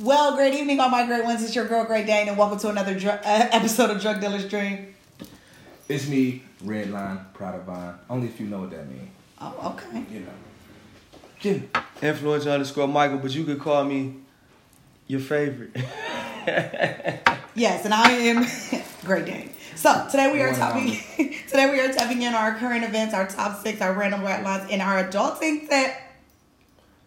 Well, great evening, all my great ones. It's your girl, Great Dane, and welcome to another dr- uh, episode of Drug Dealer's Dream. It's me, Redline, Prada Vine. Only if you know what that means. Oh, okay. You know. Jim. Influencer underscore Michael, but you could call me your favorite. Yes, and I am Great Dane. So today we are tapping. today we are tapping in our current events, our top six, our random red lines, and our adulting set.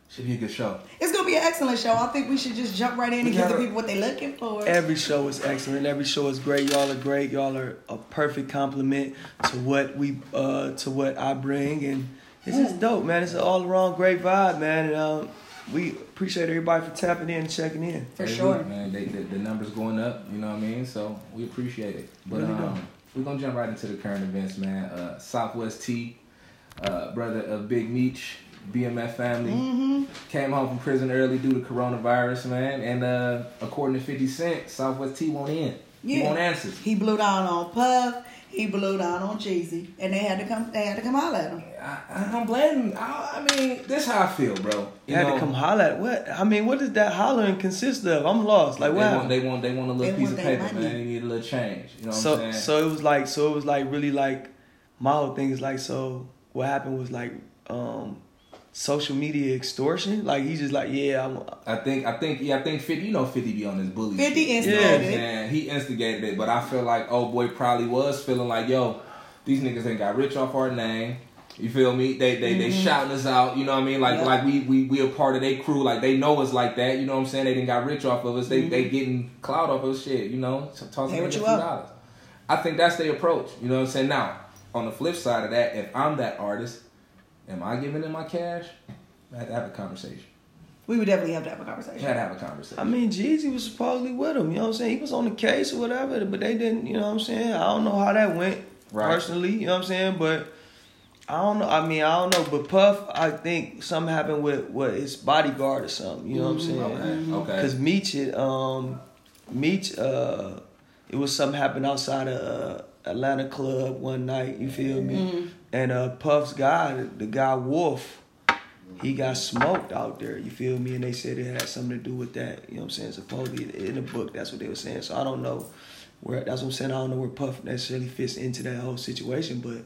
Should be a good show. It's gonna be an excellent show. I think we should just jump right in and give the people what they're looking for. Every show is excellent. Every show is great. Y'all are great. Y'all are a perfect compliment to what we uh to what I bring, and it's just dope, man. It's an all around great vibe, man. And um, we appreciate everybody for tapping in and checking in. For Every sure. week, man. They, the, the numbers going up. You know what I mean? So we appreciate it. But Really um, we're gonna jump right into the current events, man. Uh, Southwest T, uh, brother of Big Meech, BMF family, Mm-hmm. came home from prison early due to coronavirus, man. And uh, according to 50 Cent, Southwest T won't in. He won't answer. He blew down on Puff. He blew down on Jeezy, and they had to come. They had to come holler at him. I, I don't blame him. I, I mean, this how I feel, bro. You You had know, to come holler at what? I mean, what does that hollering consist of? I'm lost. Like They want, they want, they want a little They piece of paper, money. man. They need a little change. You know what so I'm saying? so it was like so it was like really like my whole thing is like so what happened was like um social media extortion like he's just like yeah I'm, I think, I think, yeah, I think Fifty. You know, Fifty be on this bully. 50 shit. You know what I'm instigated it. saying? He instigated it, but I feel like oh boy probably was feeling like yo, these niggas ain't got rich off our name. You feel me? They they they shouting us out. You know what I mean? Like Mm-hmm. Yeah. like we we we a part of their crew. Like they know us like that. You know what I'm saying? They didn't got rich off of us. They they getting clout off of us. Shit. You know, tossing Mm-hmm. Hey, a few up? dollars. I think that's their approach. You know what I'm saying? Now, on the flip side of that, if I'm that artist, am I giving them my cash? I had to have a conversation. We would definitely have to have a I conversation. had to have a conversation. I mean Jeezy was supposedly with him you know what I'm saying he was on the case or whatever but they didn't you know what I'm saying I don't know how that went Right. personally you know what I'm saying but I don't know I mean I don't know but Puff I think something happened with what his bodyguard or something you know what I'm saying okay, okay. Because Meech, it, um, Meech, uh, it was something happened outside of uh, Atlanta club one night. You feel me? And uh, Puff's guy, the, guy Wolf, he got smoked out there. You feel me? And they said it had something to do with that. You know what I'm saying? Supposedly in the book, that's what they were saying. So I don't know where. That's what I'm saying. I don't know where Puff necessarily fits into that whole situation, but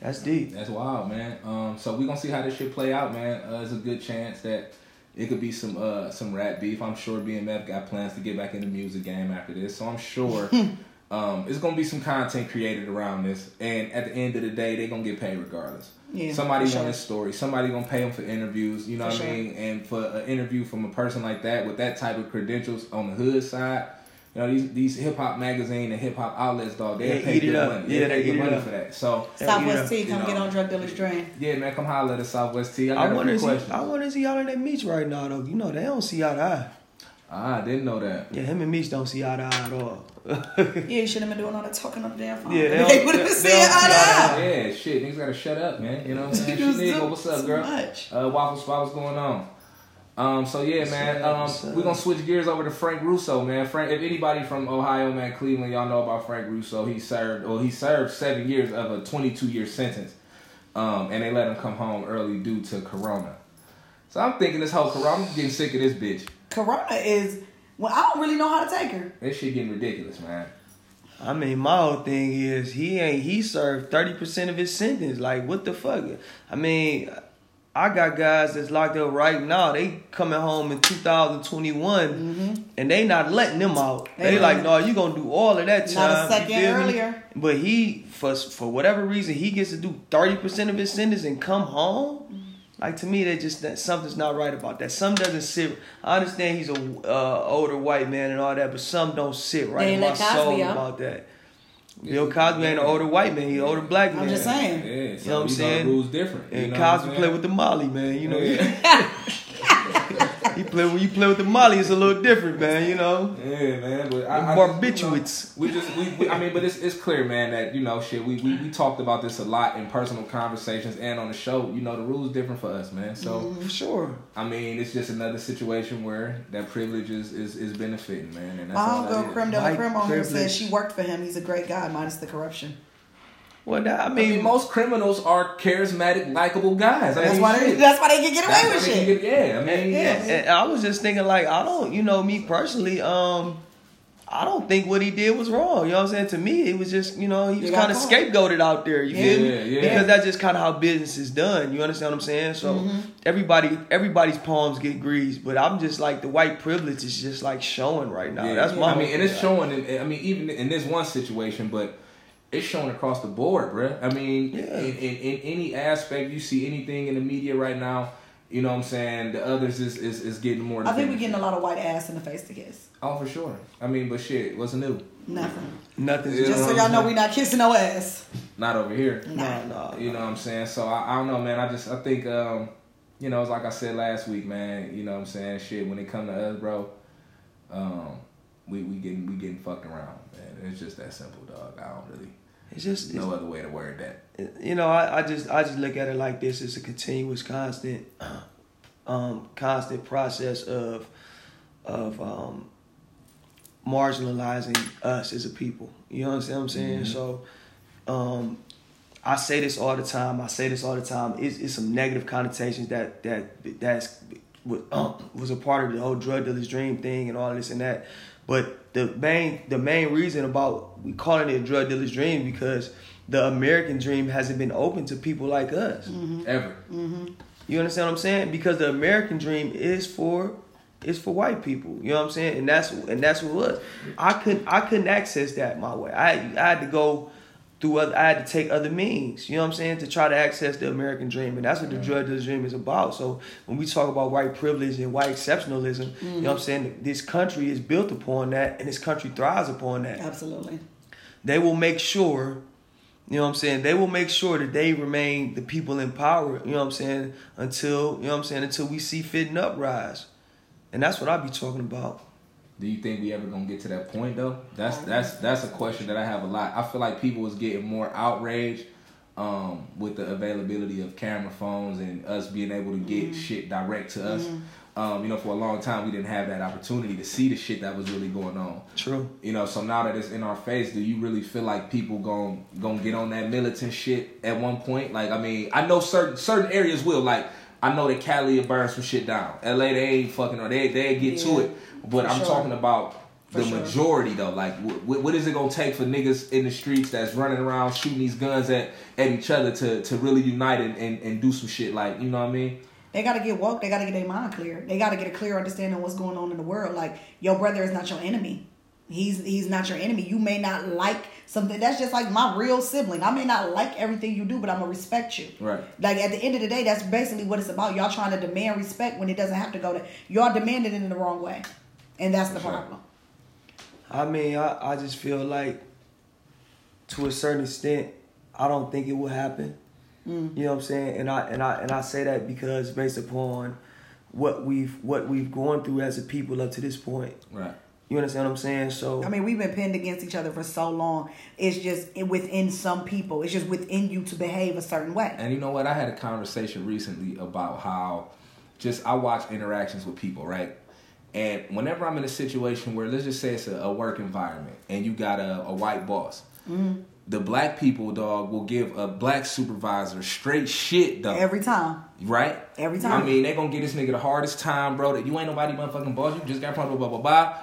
that's deep. That's wild, man. Um, so we gonna see how this shit play out, man. Uh, there's a good chance that it could be some uh some rap beef. I'm sure BMF got plans to get back in the music game after this, so I'm sure um it's gonna be some content created around this. And at the end of the day, they're gonna get paid regardless. Yeah, Somebody for want sure. his story. Somebody gonna pay him for interviews. You know For what I mean? And for an interview from a person like that with that type of credentials on the hood side. You know these these hip hop magazine and hip hop outlets, dog. They They pay it good up. money. Yeah, they pay good money up. for that. So Southwest T, you come know. get on Drug Dealer's Dream. yeah, man, come holler at the Southwest T. I I got a wonder, few is he, questions. I wonder is he out in that Meech right now though? You know they don't see eye to eye. Ah, I didn't know that. Yeah, him and Meech don't see eye to eye at all. Yeah, you shouldn't have been doing all that talking up there. damn phone. Yeah, they they, don't- would have been they saying see eye to eye. Yeah, shit, niggas gotta shut up, man. You know what I'm saying? Niggas Shaniqua, what's up, too girl? much. Uh, Waffle Spot, what's going on? Um, so yeah, man. Um, we're gonna switch gears over to Frank Russo, man. Frank, if anybody from Ohio, man, Cleveland, y'all know about Frank Russo. He served, well, he served seven years of a 22 year sentence, um, and they let him come home early due to Corona. So I'm thinking this whole Corona, I'm getting sick of this bitch. Corona is. Well, I don't really know how to take her. This shit getting ridiculous, man. I mean, my whole thing is he ain't he served thirty percent of his sentence. Like what the fuck? I mean, I got guys that's locked up right now. They coming home in 2021, and they not letting them out. Mm-hmm. They They, like, no, you gonna do all of that time. Not a second feel me? earlier. But he, for for whatever reason, he gets to do thirty percent of his sentence and come home. Like to me, that just that something's not right about that. Some doesn't sit. I understand he's a uh, older white man and all that, but some don't sit right They in my Cosby soul out. about that. Bill Cosby ain't an older white man; he an older black man. I'm just saying. Yeah, so You know what I'm saying? the rules different. And you know Cosby saying? play with the Molly, man. You know, Yeah. he play when you play with the Molly, it's a little different, man. You know, Yeah, man. But I, I barbiturates. Just, you know, we just, we, we, I mean, but it's, it's clear, man, that you know, shit. We, we we talked about this a lot in personal conversations and on the show. You know, the rules different for us, man. So mm, for sure. I mean, it's just another situation where that privilege is is, is benefiting, man. And that's My all that homegirl is. Creme de la White Creme on here says she worked for him. He's a great guy, minus the corruption. Well, that, I I mean, mean, most criminals are charismatic, likable guys. I That's why they, that's why they can get away why with they shit. get- yeah, I mean, Yeah. And I was just thinking, like, I don't, you know, me personally, um, I don't think what he did was wrong. You know what I'm saying? To me, it was just, you know, he was kind of scapegoated out there. You feel Yeah, me? yeah. Because that's just kind of how business is done. You understand what I'm saying? So Mm-hmm. everybody, everybody's palms get greased, but I'm just like the white privilege is just like showing right now. Yeah, That's my. I mean, and it's showing. In, I mean, even in this one situation, but it's showing across the board, bruh. I mean, Yeah. in, in, in any aspect, you see anything in the media right now. You know what I'm saying? The others is is, is getting more. I think we're getting a lot of white ass in the face to kiss. Oh, for sure. I mean, but shit, what's new? Nothing. Nothing. Just so y'all know we not kissing no ass. Not over here. Nah, nah. You know what I'm saying? So I, I don't know, man. I just I think um, you know, it's like I said last week, man. You know what I'm saying? Shit, when it come to us, bro, um, we we getting we getting fucked around, man. It's just that simple, dog. I don't really It's just it's, no other way to word that. you know, I, I just I just look at it like this: it's a continuous, constant, um, constant process of of um, marginalizing us as a people. You understand what I'm saying? So, um, I say this all the time. I say this all the time. It's, it's some negative connotations that that that's was, um, was a part of the whole drug dealer's dream thing and all this and that. But the main the main reason about we calling it a drug dealer's dream because the American dream hasn't been open to people like us. Mm-hmm. Ever. Mm-hmm. You understand what I'm saying? Because the American dream is for is for white people. You know what I'm saying? And that's and that's what it was. I couldn't I couldn't access that my way. I I had to go through other I had to take other means, you know what I'm saying, to try to access the American dream. And that's what the drug dealer's dream is about. So when we talk about white privilege and white exceptionalism, you know what I'm mm. saying, this country is built upon that and this country thrives upon that Absolutely. they will make sure, you know what I'm saying, they will make sure that they remain the people in power, you know what I'm saying, until, you know what I'm saying, until we see fit and uprise. And that's what I'll be talking about. Do you think we ever gonna get to that point though? That's that's that's a question that I have a lot. I feel like people was getting more outraged um, with the availability of camera phones and us being able to get shit direct to us. Um, you know, for a long time we didn't have that opportunity to see the shit that was really going on. True. You know, so now that it's in our face, do you really feel like people going gonna get on that militant shit at one point? Like, I mean, I know certain certain areas will. Like, I know that Cali will burn some shit down. LA, they ain't fucking, or they they get to it. But I'm sure. talking about For the sure. majority though. Like, what, what is it gonna take for niggas in the streets that's running around shooting these guns at at each other to to really unite and and, and do some shit? Like, you know what I mean? They gotta get woke. They gotta get their mind clear. They gotta get a clear understanding of what's going on in the world. Like your brother is not your enemy. He's he's not your enemy. You may not like something. That's just like my real sibling. I may not like everything you do, but I'm gonna respect you. Right. Like at the end of the day, that's basically what it's about. Y'all trying to demand respect when it doesn't have to go to. Y'all demanding it in the wrong way, and that's the Sure. problem. I mean, I, I just feel like to a certain extent, I don't think it will happen. Mm. You know what I'm saying? And I and I and I say that because based upon what we've what we've gone through as a people up to this point. Right. You understand what I'm saying? So I mean, we've been pinned against each other for so long. It's just within some people. It's just within you to behave a certain way. And you know what? I had a conversation recently about how just I watch interactions with people, right? And whenever I'm in a situation where let's just say it's a, a work environment and you got a, a white boss, mm-hmm. the black people, dog, will give a black supervisor straight shit, dog. Every time. right? Every time. I mean, they gonna give this nigga the hardest time, bro. That you ain't nobody motherfucking boss. You just got blah blah blah blah blah.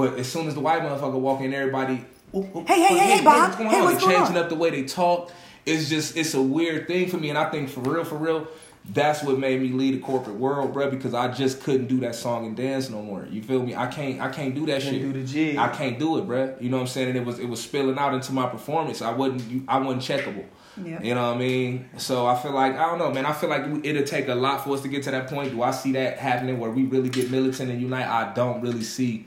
But as soon as the white motherfucker walk in, everybody. "Oop, oop, Hey, hey, hey, hey, Bob. What's going Hey, on? what's They going changing on? up the way they talk. It's just it's a weird thing for me, and I think for real, for real, that's what made me leave the corporate world, bro. Because I just couldn't do that song and dance no more. You feel me? I can't I can't do that Can't shit. do the jig. I can't do it, bro. You know what I'm saying? And it was it was spilling out into my performance. I wasn't I wasn't checkable. Yeah. You know what I mean? So I feel like I don't know, man. I feel like it'll take a lot for us to get to that point. Do I see that happening where we really get militant and unite? I don't really see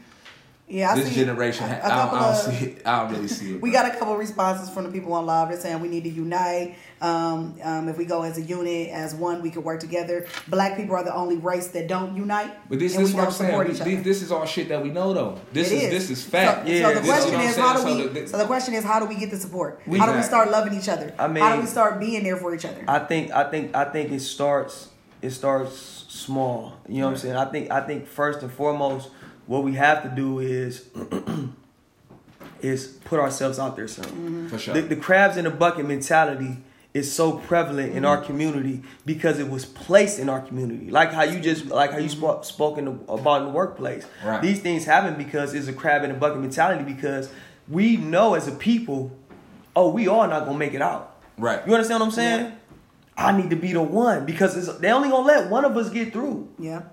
Yeah, I this see generation. a- ha- a I, don't, couple I don't of- see it. I don't really see it. We got a couple of responses from the people on live. They're saying we need to unite. Um, um, if we go as a unit, as one, we could work together. Black people are the only race that don't unite, But this, this is what I'm saying. This, this, this is all shit that we know, though. This It is, this is So, fact. so Yeah, the question is what is, how do saying. we? So the- So the question is, how do we get the support? We- how do we start loving each other? I mean, how do we start being there for each other? I think I think I think it starts it starts small. You know what I'm saying? I think I think first and foremost what we have to do is is put ourselves out there some. For sure. The, the crabs in the bucket mentality is so prevalent in our Mm-hmm. community because it was placed in our community. Like how you just like how you spoke spoken about in the workplace. Right. These things happen because it's a crab in the bucket mentality because we know as a people, oh, we all not gonna make it out. Right. You understand what I'm saying? I need to be the one because it's, they only gonna let one of us get through. Yeah.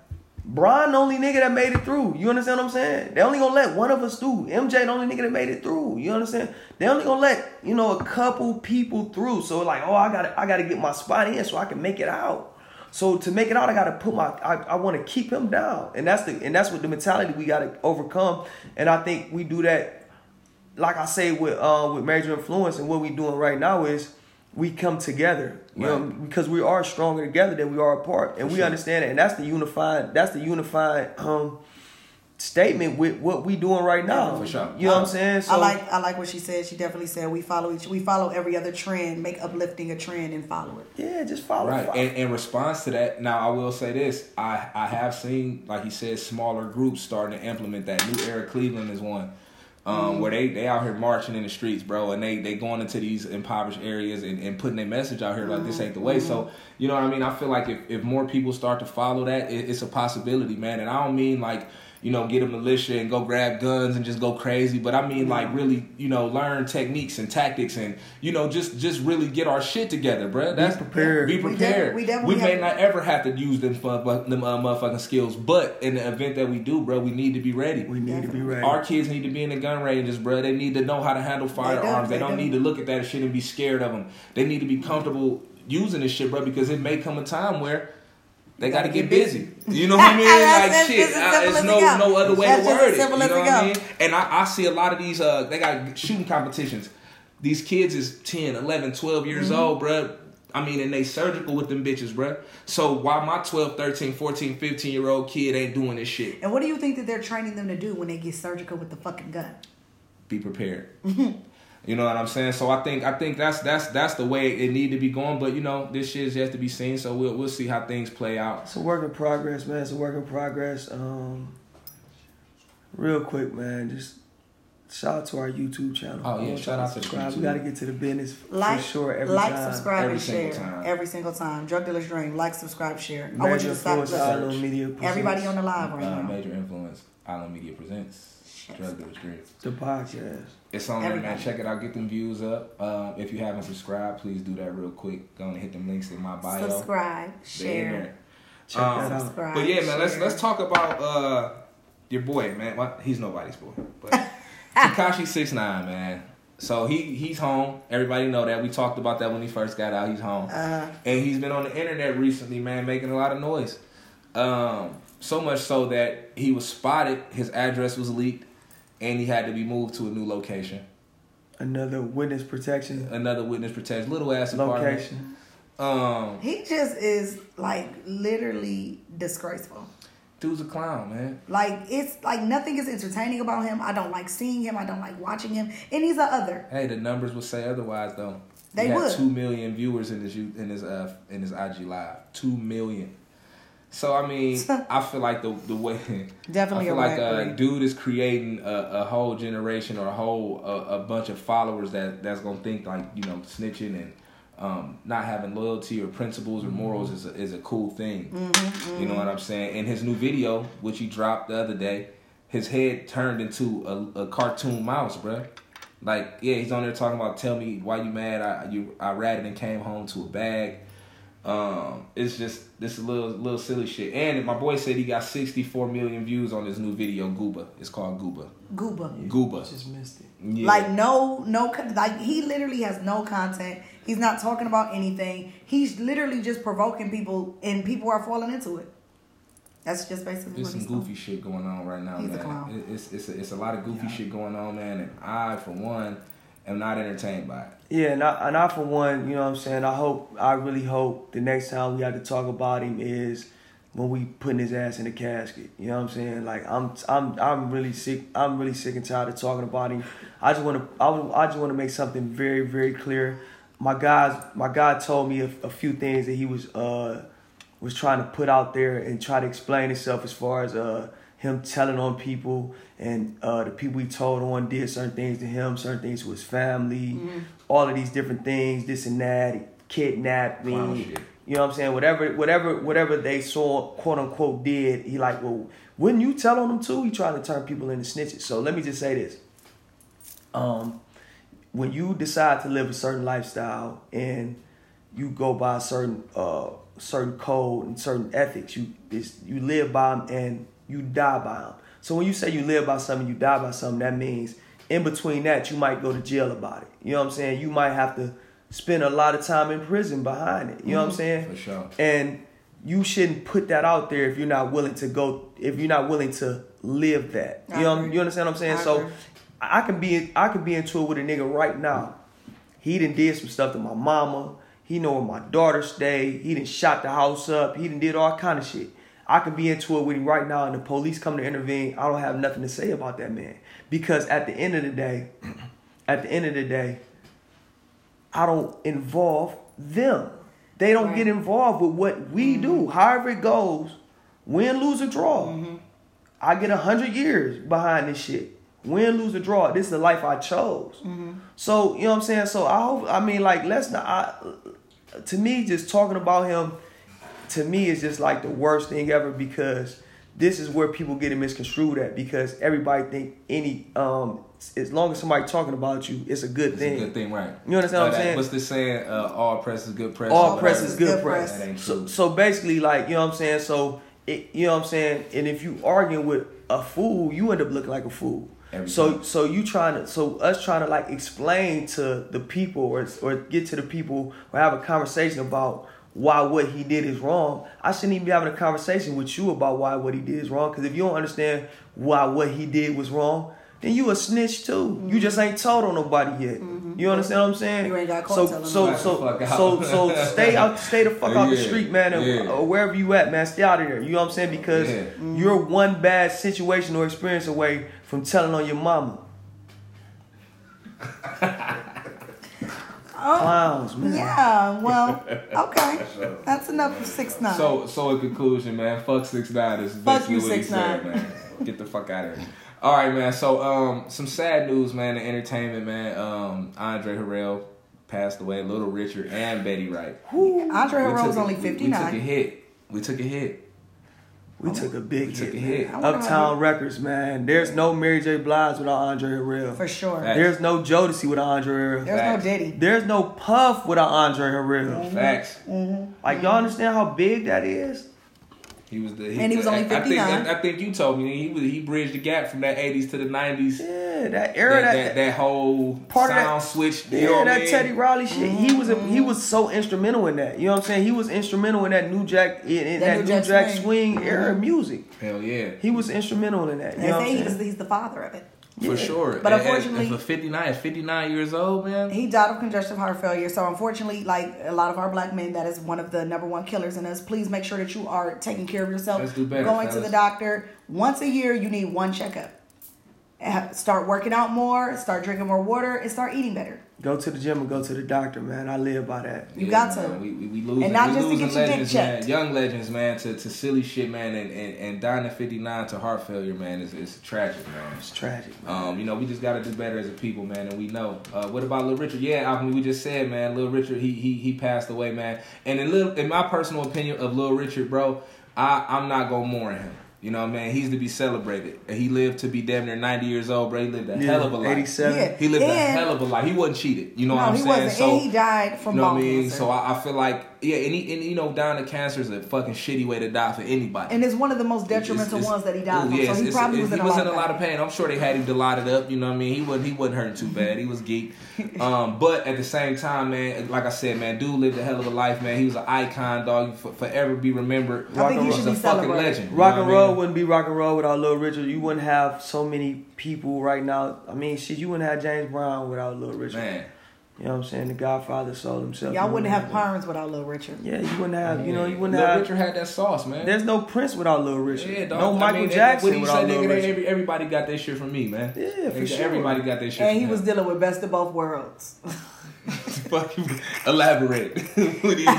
Brian, the only nigga that made it through. You understand what I'm saying? They only gonna let one of us through. MJ, the only nigga that made it through. You understand? They only gonna let you know a couple people through. So like, oh, I gotta, I gotta get my spot in so I can make it out. So to make it out, I gotta put my, I, I want to keep him down, and that's the, and that's what the mentality we gotta overcome. And I think we do that, like I say with, uh, with major influence, and what we doing right now is we come together, you know, because we are stronger together than we are apart, and we sure. understand it. And that's the unified. That's the unified um, statement with what we doing right now. For sure. You know what I'm saying? So I like I like what she said. She definitely said we follow each we follow every other trend, make uplifting a trend and follow it. yeah, just follow. Right. follow. And in response to that, now I will say this: I I have seen, like you said, smaller groups starting to implement that. New Era Cleveland is one. Um, mm-hmm. where they they out here marching in the streets, bro, and they they going into these impoverished areas and, and putting their message out here like this mm-hmm. ain't the way. So mm-hmm. you know what I mean. I feel like if, if more people start to follow that, it, it's a possibility, man. And I don't mean like you know get a militia and go grab guns and just go crazy, but I mean like really you know learn techniques and tactics and you know just just really get our shit together, bro. That's prepared. Be We prepared. we We, definitely may not ever have to use them fun, them uh, motherfucking skills, but in the event that we do, bro, we need to be ready. we need to be ready. Our kids need to be in the gun ranges, bro. They need to know how to handle firearms. They, they don't need to look at that shit and be scared of them. They need to be comfortable using this shit, bro, because it may come a time where they got to get busy. You know what I mean? Like shit, I, simple no no other way That's to word it. You know what I mean? And I, I see a lot of these. Uh, they got shooting competitions. These kids is 10, 11, 12 years Mm-hmm. old, bro. I mean, and they surgical with them bitches, bro. So why my 12, 13, 14, 15 year old kid ain't doing this shit? And what do you think that they're training them to do when they get surgical with the fucking gun? be prepared. you know what I'm saying? So I think I think that's that's that's the way it need to be going. But you know, this shit is yet to be seen. So we'll we'll see how things play out. It's a work in progress, man. It's a work in progress. Um, real quick, man. Just shout out to our YouTube channel. Oh, yeah, shout out to subscribe. We got to get to the business Like, for sure every like, time. subscribe, Every and share time. every single time. Drug dealers dream. Like, subscribe, share. I want you Major to stop. influence. Island Media presents Everybody on the live right Uh, now. major influence. Island Media presents Drug Dealers Dream. the podcast. It's on there, man. Check it out. Get them views up. Uh, if you haven't subscribed, please do that real quick. Go and hit them links in my bio. Subscribe, share. there. Check Um, that out. Subscribe, But yeah, man, let's let's talk about uh your boy, man. Well, he's nobody's boy, but Tekashi Six Nine, man. So he he's home. Everybody know that. We talked about that when he first got out. He's home, Uh, and he's been on the internet recently, man, making a lot of noise. Um, so much so that he was spotted. His address was leaked, and he had to be moved to a new location. Another witness protection Another witness protection, little ass apartment. location. Um, he just is like literally disgraceful. dude's a clown, man. Like it's like nothing is entertaining about him. I don't like seeing him. I don't like watching him. And he's a other. Hey, the numbers would say otherwise, though. They he had would. two million viewers in his in his uh in his IG live. Two million. So I mean, I feel like the the way Definitely I feel a like uh, dude is creating a, a whole generation or a whole a, a bunch of followers that that's gonna think like you know snitching and um, not having loyalty or principles or morals is a, is a cool thing. Mm-hmm, You know what I'm saying? In his new video, which he dropped the other day, his head turned into a, a cartoon mouse, bruh. Like, yeah, he's on there talking about tell me why you mad. I you I ratted and came home to a bag. Um, it's just this little little silly shit. And my boy said he got 64 million views on his new video, Gooba. It's called Gooba. Gooba. Gooba. Just missed it. Yeah. Like no, no, like he literally has no content. He's not talking about anything. He's literally just provoking people, and people are falling into it. That's just basically There's what some he's goofy doing. shit going on right now, He's a man. clown. It's it's a, it's a lot of goofy shit going on, man. And I, for one, am not entertained by it. Yeah, and I, and I for one, you know what I'm saying. I hope, I really hope the next time we have to talk about him is when we putting his ass in the casket. You know what I'm saying? Like I'm, I'm, I'm really sick. I'm really sick and tired of talking about him. I just want to, I, I just want to make something very, very clear. My guys, my guy told me a, a few things that he was, uh, was trying to put out there and try to explain himself as far as uh him telling on people and uh, the people he told on did certain things to him, certain things to his family, Mm-hmm. all of these different things, this and that, he kidnapped me. You know what I'm saying? Whatever, whatever, whatever they saw, quote unquote, did. He like, well, wouldn't you tell on them too? He trying to turn people into snitches. So let me just say this: um, when you decide to live a certain lifestyle and you go by a certain uh certain code and certain ethics, you you live by them and you die by them. So when you say you live by something, you die by something, that means in between that you might go to jail about it. You know what I'm saying? You might have to spend a lot of time in prison behind it. You know what I'm mm-hmm. saying? For sure. And you shouldn't put that out there if you're not willing to go if you're not willing to live that. I You know agree. you understand what I'm saying? I so agree. I can be I can be into it with a nigga right now. He done did some stuff to my mama. He know where my daughter stay. He done shot the house up. He done did all kind of shit. I could be into it with him right now and the police come to intervene. I don't have nothing to say about that man. Because at the end of the day, at the end of the day, I don't involve them. They don't Right. get involved with what we mm-hmm. do. However it goes, win, lose, or draw. Mm-hmm. I get a hundred years behind this shit. Win, lose, or draw. This is the life I chose. Mm-hmm. So you know what I'm saying. So I hope. I mean, like, let's not. I, to me, just talking about him, to me, is just like the worst thing ever because this is where people get it misconstrued at because everybody think any um as long as somebody talking about you, it's a good thing. It's thing. a good thing, right? You understand what I'm saying? What's this saying? Uh, all press is good press. All press is good Good press. press. That ain't So, true. so basically, like you know what I'm saying. So it, you know what I'm saying. And if you arguing with a fool, you end up looking like a fool. Every so so you trying to so us trying to like explain to the people or or get to the people or have a conversation about why what he did is wrong. I shouldn't even be having a conversation with you about why what he did is wrong. Because if you don't understand why what he did was wrong, then you a snitch too. You just ain't told on nobody yet. Mm-hmm. You understand what I'm saying? You ain't got caught so telling so nobody. so so so stay out stay the fuck out the street, man, and, yeah. or wherever you at, man. Stay out of there. You know what I'm saying? Because Yeah. you're one bad situation or experience away from telling on your mama. Oh, Clowns, man. yeah. Well, okay. That's enough of six nine. So, so in conclusion, man, fuck six nine is Fuck you, 6ix9ine. said, man. Get the fuck out of here. All right, man. So, um, some sad news, man. In entertainment, man. Um, Andre Harrell passed away. Little Richard and Betty Wright. Andre We Harrell was a- only we- We took a hit. We took a hit. We took a big We took hit. a hit. man. I wonder Uptown Records, man. There's no Mary J. Blige without Andre Harrell. For sure. Facts. There's no Jodeci without Andre Harrell. There's no Facts. Diddy. There's no Puff without Andre Harrell. Facts. Mm-hmm. Mm-hmm. Like y'all understand how big that is? He was the. And he was only I- I 59. I, think you told me he was. He bridged the gap from that '80s to the '90s. Yeah, that That, era, that, that, that, whole Part of that- sound switch. You yeah, know that mean? Teddy Riley shit. He was a, he was so instrumental in that. You know what I'm saying? He was instrumental in that New Jack in, in that, New Jack, swing, Swing. era mm-hmm. music. Hell yeah. He was instrumental in that. You They know what I'm he's, saying? he's the father of it. For sure. But And- unfortunately- and for 59, 59 years old, man. He died of congestive heart failure. So unfortunately, like a lot of our black men, that is one of the number one killers in us. Please make sure that you are taking care of yourself. Let's do better, Going to the doctor once a year. You need one checkup. Start working out more. Start drinking more water, and start eating better. Go to the gym and go to the doctor, man. I live by that. You got to. man. We, we, we losing, And not we just to get your dick legends, man. Young legends, man, to, to silly shit, man, and, and, and dying at 59 to heart failure, man, is, is tragic, man. It's tragic. Man. Um, you know, we just got to do better as a people, man, and we know. Uh, what about Little Richard? Yeah, Alchemy, we just said, man, Little Richard, he he he passed away, man. And in little, in my personal opinion of Little Richard, bro, I I'm not gonna mourn him. You know, man, he's to be celebrated. And He lived to be damn near 90 years old, bro. He lived a Yeah, hell of a life. 87. Yeah. He lived a hell of a life. He wasn't cheated. You know no, what I'm he saying? wasn't. So and he died from you know what I mean? cancer. So I, I feel like yeah, and, he, and you know, dying of cancer is a fucking shitty way to die for anybody. and it's one of the most detrimental It's- it's- ones that he died ooh, from. yeah, so he probably it's- was in, he a, was lot in a lot of pain. I'm sure they had him dilated up. You know what I mean? He wasn't he wasn't hurting too bad. He was geek. Um, but at the same time, man, like I said, man, dude lived a hell of a life, man. He was an icon, dog. For, forever be remembered. I think he He's should a be fucking legend. Rock and what I roll mean? wouldn't be rock and roll without Little Richard. You wouldn't have so many people right now. I mean, shit, you wouldn't have James Brown without Little Richard. Man, You know what I'm saying? The Godfather sold himself. Y'all wouldn't have that. Pirates without Little Richard. Yeah, you wouldn't have. You know, you wouldn't Lil have. Richard had that sauce, man. There's no Prince without Little Richard. yeah, dog. no I Michael mean, Jackson What he without said, Little nigga, Richard. every, everybody got their shit from me, man. Yeah, for Nigga, sure. Everybody got their shit And from he was dealing with best of both worlds. Fuck. Elaborate. what do you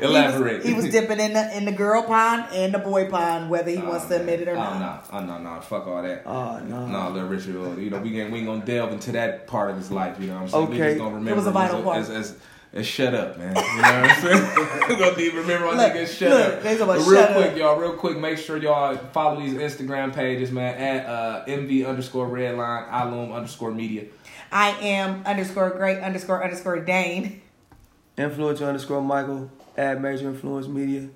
elaborate? He was, he was dipping in the in the girl pond and the boy pond, whether he wants to admit it or oh, not. Oh no, no, no, fuck all that. Oh no, no, little Richard. You know, we ain't we ain't gonna delve into that part of his life. You know what I'm saying? Okay. We just gonna remember It was a vital part. as, as, as shut up, man. You know what I'm saying? We're gonna need to remember my Look, nigga shut look, up. about real shut quick, up. y'all, real quick, make sure y'all follow these Instagram pages, man. At uh, MV underscore redline, Alum underscore media. I am underscore great underscore underscore Dane. influencer underscore Michael at Major Influence Media,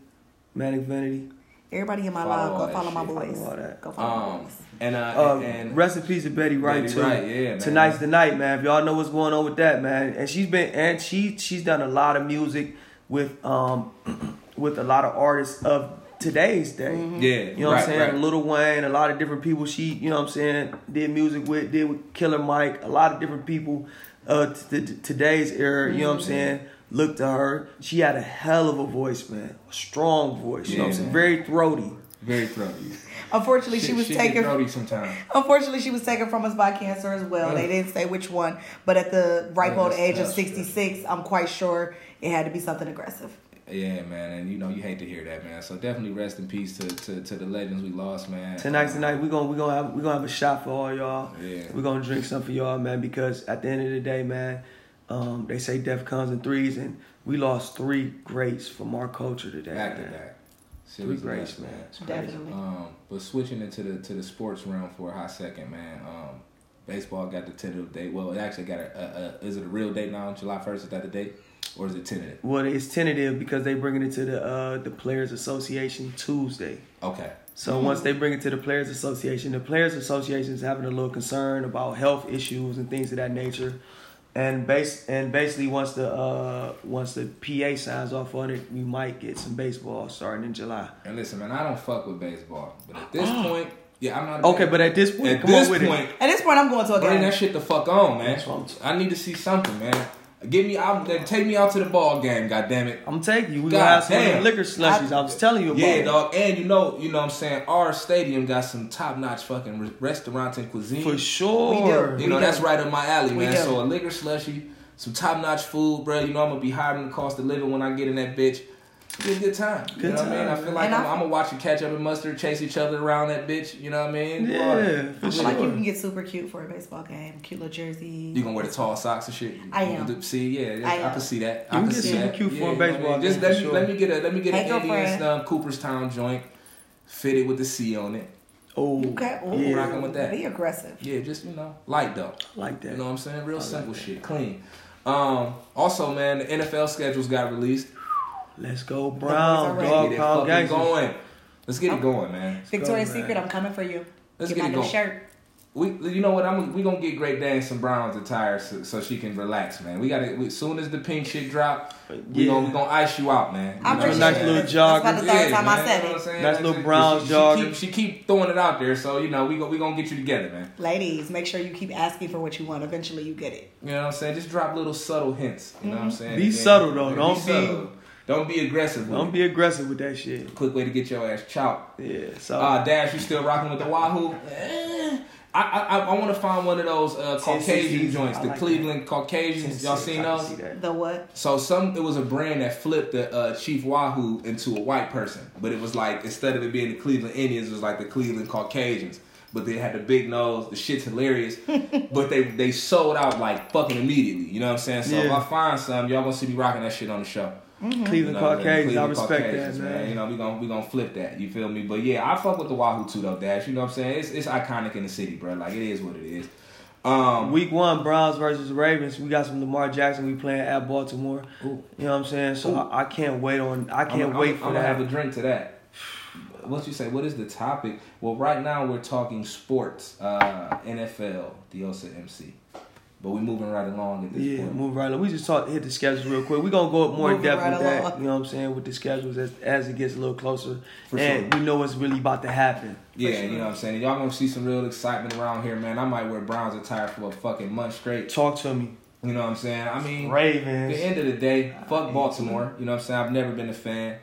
Manic Vanity. Everybody in my Follow live, go that follow my shit. boys. Follow all that. Go follow my Um, boys. and uh, Uh, and rest in peace Betty Wright Betty too. Wright, yeah, man. Tonight's the night, man. If y'all know what's going on with that, man, and she's been and she she's done a lot of music with um with a lot of artists of today's day. Mm-hmm. yeah, You know what I'm saying? right. Lil Wayne, a lot of different people she, you know what I'm saying, did music with, did with Killer Mike, a lot of different people uh t- t- today's era, you know what I'm saying? Look to her. She had a hell of a voice, man. A strong voice. You know what I'm saying? Very throaty. Very throaty. Unfortunately, she Shit- was shit get taken. throaty sometimes. Unfortunately, she was taken from us by cancer as well. Yeah. They didn't say which one, but at the ripe Yeah, old age of 66, I'm quite sure it had to be something aggressive. Yeah, man, and you know you hate to hear that, man. So definitely rest in peace to to, to the legends we lost, man. Tonight's the night. We're gonna we gonna have we gonna have a shot for all y'all. Yeah. We're gonna drink some for y'all, man, because at the end of the day, man, um, they say death comes in threes and we lost three greats from our culture today. back to man. back. Three Serious greats, loss, man. It's crazy. Definitely. Um, but switching into the to the sports realm for a hot second, man. Um, baseball got the tentative date. Well, it actually got a, a, a is it a real date now? July first is that the date, or is it tentative? Well, it's tentative because they bringing it to the uh, the Players Association Tuesday. Okay. So once they bring it to the Players Association, the Players Association is having a little concern about health issues and things of that nature. And base and basically once the uh, once the PA signs off on it, we might get some baseball starting in July. And listen, man, I don't fuck with baseball, but at this point, yeah, I'm not. a Okay, but at this point, at come this on with point, it. At this point, I'm going to a bring game. that shit the fuck on, man. I'm t- I need to see something, man. Give me out. Take me out to the ball game. God damn it. I'm taking you. We God gonna have some damn. liquor slushies. I, was telling you about. Yeah, it. dog. And you know, you know what I'm saying? Our stadium got some top notch fucking re- restaurants and cuisine. For sure. We. You know, We that's do. right up my alley, man. So a liquor slushy, some top notch food, bro. You know, I'm gonna be higher than the cost of living when I get in that bitch. Be a good time. You Good know what I mean? I feel like And I'm, I- I'm gonna watch you ketchup and mustard, chase each other around that bitch. You know what I mean? Do all. Yeah, I for feel like you can get super cute for a baseball game. Cute little jersey. You gonna wear the tall socks and shit? I am. do- See, yeah, I I, can see that. I You can get see super that. cute for a you know what I baseball mean? Just let me sure. let me get a let me get Hey, an Indian girlfriend. um, Cooperstown joint, fitted with the C on it. Oh, Okay. Ooh, yeah, rocking with that. Be aggressive. Yeah, just you know, light though. like that. You know what I'm saying? Real I like simple that. shit, clean. Um, also, man, the NFL schedules got released. Let's go boys Brown, are dog Get it pound fucking going. Let's get it going, man. Victoria's go, man. Secret, I'm coming for you. Let's get get my it new going. shirt. We, you know what? I'm we gonna get Great Dane some Browns attire so, so she can relax, man. We got to As soon as the pink shit drop, we Yeah. gonna we gonna ice you out, man. You I'm know pretty what nice sure. little That's jogger. about the third time I man, said you know what it. saying? Nice Like, little she- Browns she, she keep, she keep throwing it out there, so you know we go, we gonna get you together, man. Ladies, make sure you keep asking for what you want. Eventually, you get it. You know what I'm saying? Just drop little subtle hints. You know what I'm mm-hmm. saying? Be And subtle, though. Don't be- subtle. Don't be aggressive. With Don't it. be aggressive with that shit. Quick way to get your ass chopped. Yeah, so Uh, Dash, you still rocking with the Wahoo? Eh. I I, I want to find one of those uh, 10, Caucasian 16. joints, I the like Cleveland Caucasians. Y'all seen those? see. The what? So some it was a brand that flipped the uh, Chief Wahoo into a white person, but it was like instead of it being the Cleveland Indians, it was like the Cleveland Caucasians. But they had the big nose. The shit's hilarious. but they they sold out like fucking immediately. You know what I'm saying? So if I find some, y'all gonna see me rocking that shit on the show. Cleveland You know, Caucasians, I respect Caucasians, that, man. You know, we gonna we gonna flip that. You feel me? But yeah, I fuck with the Wahoo too though, Dash. You know what I'm saying? It's it's iconic in the city, bro. Like it is what it is. Um, Week one, Browns versus Ravens. We got some Lamar Jackson. We playing at Baltimore. Ooh. You know what I'm saying? So I, I can't wait on. I can't I'm, wait I'm, for I'm that. gonna have a drink to that. What you say? What is the topic? Well, right now we're talking sports, uh, NFL, Diosa MC, but we're moving right along at this Yeah, point. move right along. We just talk hit the schedules real quick. We're gonna go up more in depth right with that. along. You know what I'm saying? With the schedules as as it gets a little closer. For and sure. we know what's really about to happen. Yeah, sure. you know what I'm saying. And y'all gonna see some real excitement around here, man. I might wear Browns attire for a fucking month straight. Talk to me. You know what I'm saying? I mean, At Ravens. the end of the day, fuck Baltimore. You know what I'm saying? I've never been a fan.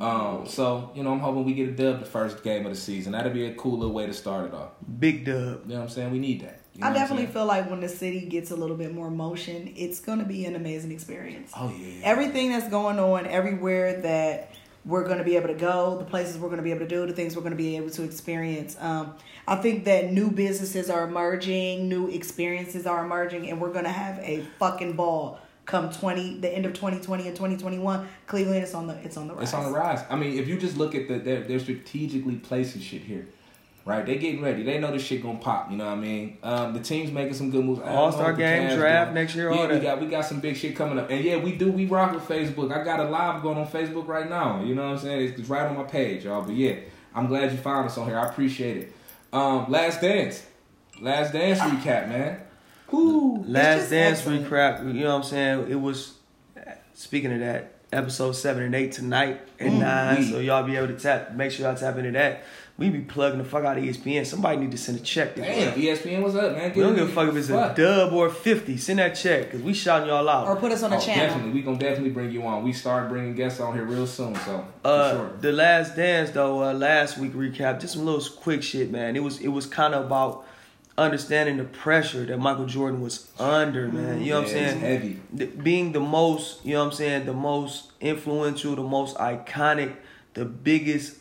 Um, so, you know, I'm hoping we get a dub the first game of the season. That'd be a cool little way to start it off. Big dub. You know what I'm saying? We need that. You know I definitely feel like when the city gets a little bit more motion, it's gonna be an amazing experience. Oh yeah. Everything that's going on everywhere that we're going to be able to go, the places we're going to be able to do, the things we're going to be able to experience. Um, I think that new businesses are emerging, new experiences are emerging, and we're going to have a fucking ball come twenty, the end of twenty twenty and twenty twenty one. Cleveland, it's on the, it's on the rise. It's on the rise. I mean, if you just look at the they're, they're strategically placing shit here. Right, they getting ready. They know this shit gonna pop. You know what I mean? Um, the team's making some good moves. I don't All-Star game, Cavs draft doing. next year, Yeah, all we that. got we got some big shit coming up, and yeah, we do. We rock with Facebook. I got a live going on Facebook right now. You know what I'm saying? It's, it's right on my page, y'all. But yeah, I'm glad you found us on here. I appreciate it. Um, Last Dance, Last Dance recap, man. Whoo. Last Dance excellent. recap. You know what I'm saying? It was. Speaking of that, episode seven and eight tonight at nine. So y'all be able to tap. Make sure y'all tap into that. We be plugging the fuck out of ESPN. Somebody need to send a check. to Damn, ESPN, what's up, man? We don't give a fuck if it's a dub or fifty. Send that check because we shouting y'all out. or put us on the Oh, channel. Definitely, we gonna definitely bring you on. We start bringing guests on here real soon, so Uh, sure. the last dance though, uh, last week recap, just some little quick shit, man. It was it was kind of about understanding the pressure that Michael Jordan was under, man. You know what I'm Yeah, it's saying? heavy. Th- Being the most, you know what I'm saying, the most influential, the most iconic, the biggest,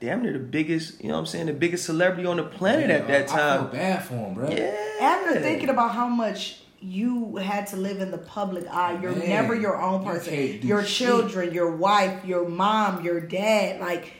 damn near the biggest, you know what I'm saying, the biggest celebrity on the planet at that time. I feel time. bad for him, bro. Yeah. After thinking about how much you had to live in the public eye, you're Man, never your own person. can't do Your shit. children, your wife, your mom, your dad. Like,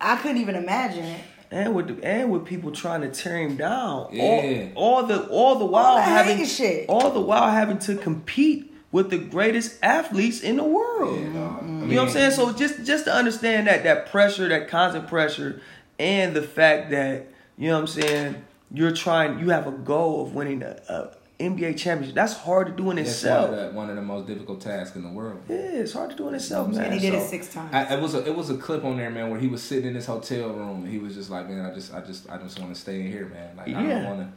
I couldn't even imagine it. and with the, and with people trying to tear him down. Yeah. All, all the all the while the having shit. all the while having to compete with the greatest athletes in the world. Yeah, dog. I you know what I'm saying? So just just to understand that that pressure, that constant pressure, and the fact that you know what I'm saying, you're trying, you have a goal of winning a, a NBA championship. That's hard to do in That's itself. one of, the, one of the most difficult tasks in the world. Yeah, it's hard to do in itself, man. And he did it six times. I, it was a it was a clip on there, man, where he was sitting in his hotel room and he was just like, man, I just I just I just want to stay in here, man. Like I don't want to.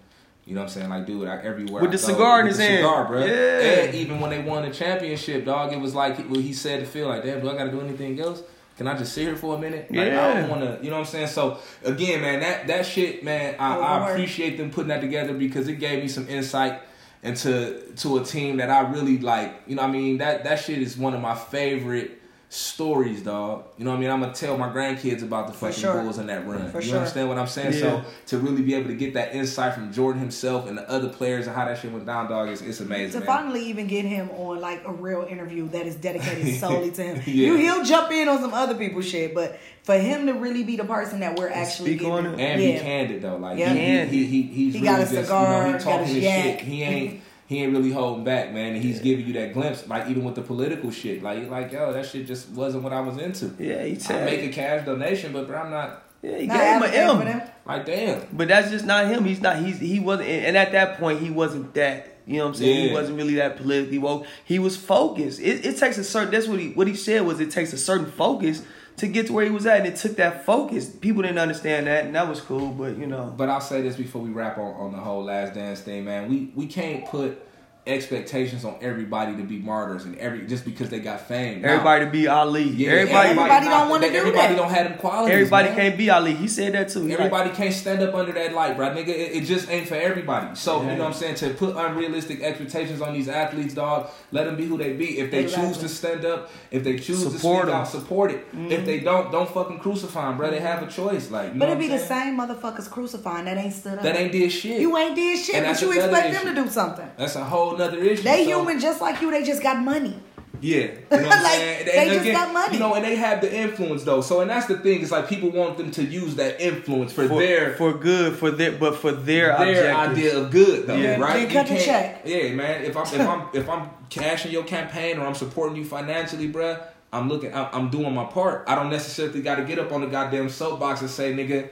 You know what I'm saying? Like, dude, I, everywhere With I the go, cigar in his hand. cigar, bro. Yeah. And even when they won the championship, dog, it was like well, he said to feel like, damn, do I got to do anything else? Can I just sit here for a minute? Like, I don't want to. You know what I'm saying? So again, man, that that shit, man, I, I appreciate them putting that together because it gave me some insight into to a team that I really like. You know what I mean? That that shit is one of my favorite stories, dog. You know what I mean? I'm gonna tell my grandkids about the fucking sure. Bulls and that run. For you sure. understand what I'm saying? Yeah. So to really be able to get that insight from Jordan himself and the other players and how that shit went down, dog, is it's amazing. to man. finally even get him on like a real interview that is dedicated solely to him. Yeah. You he'll jump in on some other people's shit, but for him to really be the person that we're actually speak on it. and yeah. be candid though. Like Yeah. he, he, he, he's He really got a just, cigar, you know, he talking his his yak. shit. He ain't he ain't really holding back, man. And he's giving you that glimpse, like even with the political shit. Like you're like, yo, that shit just wasn't what I was into. Yeah, he I said. make a cash donation, but bro, I'm not yeah, he Not gave him an M. them. like damn. But that's just not him. He's not. He's he wasn't. And at that point, he wasn't that. You know what I'm saying? He wasn't really that politically woke. He was focused. It, it takes a certain. That's what he what he said was it takes a certain focus to get to where he was at, and it took that focus. People didn't understand that, and that was cool. But you know, But I'll say this before we wrap on, on the whole last dance thing, man. We we can't put expectations on everybody to be martyrs and every just because they got fame. Now, everybody to be Ali. yeah, everybody. Everybody not- don't wanna do Everybody that. don't have them qualities. Everybody man. can't be Ali. He said that too. He like, Everybody can't stand up under that light, bro. Nigga, it, it just ain't for everybody. So, you know what I'm saying? To put unrealistic expectations on these athletes, dog, let them be who they be. If they Exactly. choose to stand up, if they choose Support to speak 'em. out, support it. If mm-hmm. they don't, don't fucking crucify them, bro. They have a choice. Like, you But know it be what the same motherfuckers crucifying that ain't stood up. That ain't did shit. you ain't did shit, And but you another expect issue. them to do something. That's a whole nother issue. They So- human just like you. They just got money. Yeah, you know what I'm Like, saying. they just got money. You know, and they have the influence though. So, and that's the thing. It's like people want them to use that influence for, for, their for good for their but for their, their objectives. idea of good though, Yeah. right? Then cut the check. Yeah, man. If I'm if I'm if I'm cashing your campaign or I'm supporting you financially, bruh, I'm looking. I'm, I'm doing my part. I don't necessarily got to get up on the goddamn soapbox and say, nigga.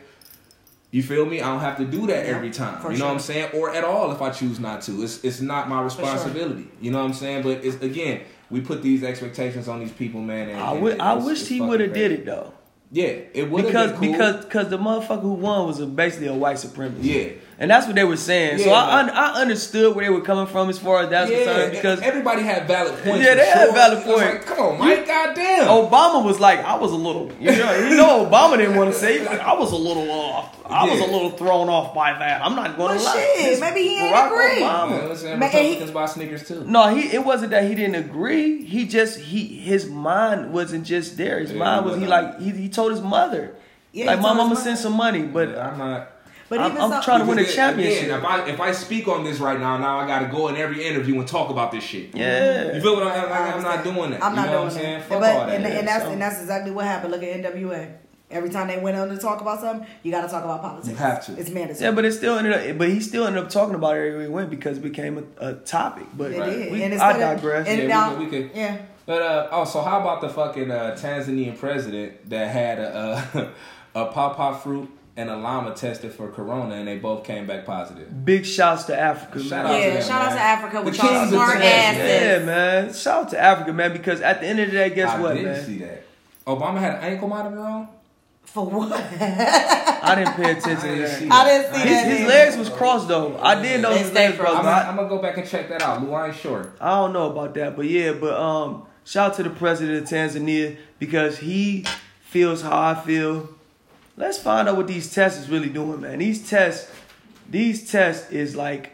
You feel me? I don't have to do that Yeah, every time. You know what I'm saying? Or at all if I choose not to. It's it's not my sure. responsibility. You know what I'm saying? But it's again, we put these expectations on these people, man. And, I and would, I it's- wish he would have did it though. Yeah, it would because been cool. because because the motherfucker who won was a, basically a white supremacist. Yeah. And that's what they were saying. so I un- I understood where they were coming from as far as that's concerned because everybody had valid points. Yeah, they had valid points. like, Come on, Mike, goddamn. Obama was like, I was a little, you know, you know, Obama didn't want to say, it. like, I was a little off. I was a little thrown off by that. I'm not going to Well, lie. shit, maybe he ain't Barack agree. Obama. Yeah, listen, he- buy sneakers too. No, he. It wasn't that he didn't agree. He just he his mind wasn't just there. His Yeah, mind was he like he, he told his mother, Yeah, like, "Mom, I'm gonna send some money," but But I'm not. But I'm, even I'm so, trying to win a championship. Again, if I if I speak on this right now, now I got to go in every interview and talk about this shit. yeah, You feel what I'm? Like, I I'm not doing that. I'm not you know doing what I'm saying? that. Fuck but, all that. and, and that's So- and that's exactly what happened. Look at NWA. Every time they went on to talk about something, you got to talk about politics. You have to. It's mandatory. yeah, but it still ended up. But he still ended up talking about it everywhere he went because it became a, a topic. But it Right. did. we, and I digress. And Yeah, we now, could- we could- yeah. But uh, oh, so how about the fucking uh, Tanzanian president that had a a, a pawpaw fruit and a llama tested for corona and they both came back positive. Big shouts to Africa, Shout man. out to Yeah, them, shout out to Africa The with y'all smart asses. Yeah, man. Shout out to Africa, man. Because at the end of the day, guess I what, didn't man? see that. Obama had an ankle monitor on. For what? I didn't pay attention I didn't that. see I didn't see I that. His, his legs was crossed though. I did know his stay legs crossed. crossed. I'm, I- I'm gonna go back and check that out. Lou, I ain't sure. I don't know about that, but yeah, but um, shout out to the president of Tanzania because he feels how I feel. Let's find out what these tests is really doing, man. These tests, these tests is like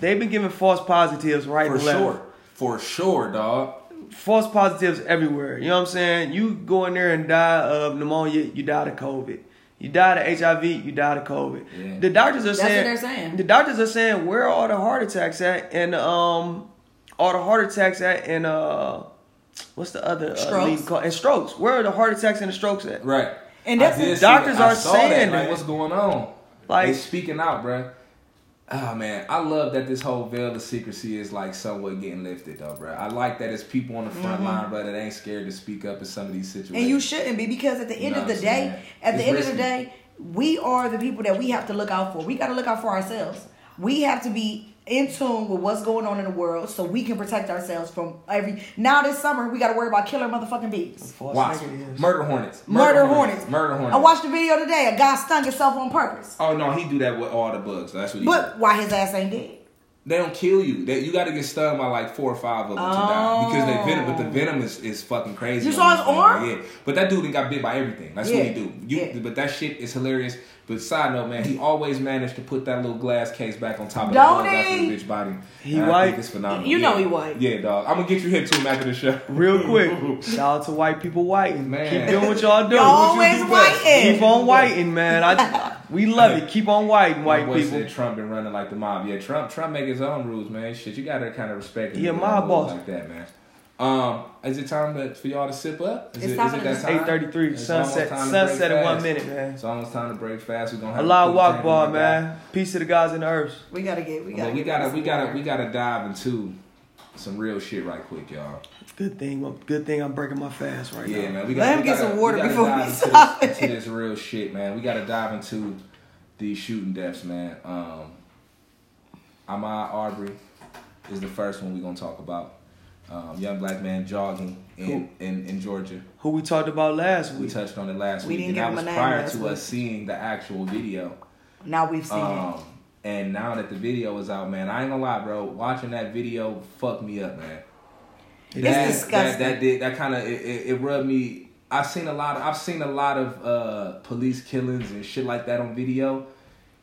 they've been giving false positives right For and left. sure. For sure, dog. False positives everywhere. You know what I'm saying? You go in there and die of pneumonia, you die of COVID. You died of HIV, you died of COVID. Yeah. The doctors are That's saying what they're saying. the doctors are saying where are all the heart attacks at and um all the heart attacks at and uh what's the other uh, Strokes. lead and strokes. Where are the heart attacks and the strokes at? Right. And that's- see Doctors are saying that. Like, what's going on? Like- they speaking out, bruh. Oh man, I love that this whole veil of secrecy is like somewhat getting lifted, though, bruh. I like that it's people on the front line, bruh, that ain't scared to speak up in some of these situations. Mm-hmm. And you shouldn't be because at the end know of the what day, at the It's end of the day, we are the people that we have to look out for. We got to look out for ourselves. We have to be in tune with what's going on in the world so we can protect ourselves from every. Now this summer, we got to worry about killer motherfucking bees. False Watch. Murder hornets. Murder, hornets. Murder hornets. I watched the video today. A guy stung himself on purpose. Oh no, he do that with all the bugs. That's what he But why his ass ain't dead? They don't kill you. They, you got to get stung by like four or five of them to die because they venom. But the oh. venom is, is fucking crazy. Oh. You saw his things. arm? Yeah. But that dude done got bit by everything. That's what he do. You, Yeah. But that shit is hilarious. But side note, man, he always managed to put that little glass case back on top of Don't the bug after he? the bitch body. He And I white? think it's phenomenal. You know he white. Yeah, dog. I'm gonna get you hip to him after the show. Real quick, shout out to white people whiting. Man. Keep doing what y'all do. Y'all always do best. whiting. Keep on whiting, man. I, we love it. Keep on whiting, My white boy people. said Trump been running like the mob. Yeah, Trump Trump make his own rules, man. Shit, you gotta kind of respect him. He a You mob know, boss. like that, man. Um, is it time to, for y'all to sip up? Is It's it, time is it that time? Eight thirty three. It's Sunset. time to break Sunset in one minute, man. It's almost time to break fast. We're gonna have Allah a quick walk drink bar, and man. Peace to the guys in the earth. We gotta get. We gotta. Well, we get gotta this we gotta we gotta dive into some real shit right quick, y'all. Good thing. Good thing I'm breaking my fast right Yeah, now. man. We Let gotta, him we get gotta- some water we gotta before we dive into stop this, into this real shit, man. We gotta dive into these shooting deaths, man. Um, Ahmaud Arbery is the first one we're gonna talk about. Um, young black man jogging in, in, in Georgia. Who we talked about last week. We touched on it last We week, didn't and give that him was prior to week. us seeing the actual video. Now we've seen it. Um, and now that the video is out, man, I ain't gonna lie, bro. Watching that video fucked me up, man. It's that, disgusting. That, that did that kind of it, it, it rubbed me. I've seen a lot. Of, I've seen a lot of uh, police killings and shit like that on video,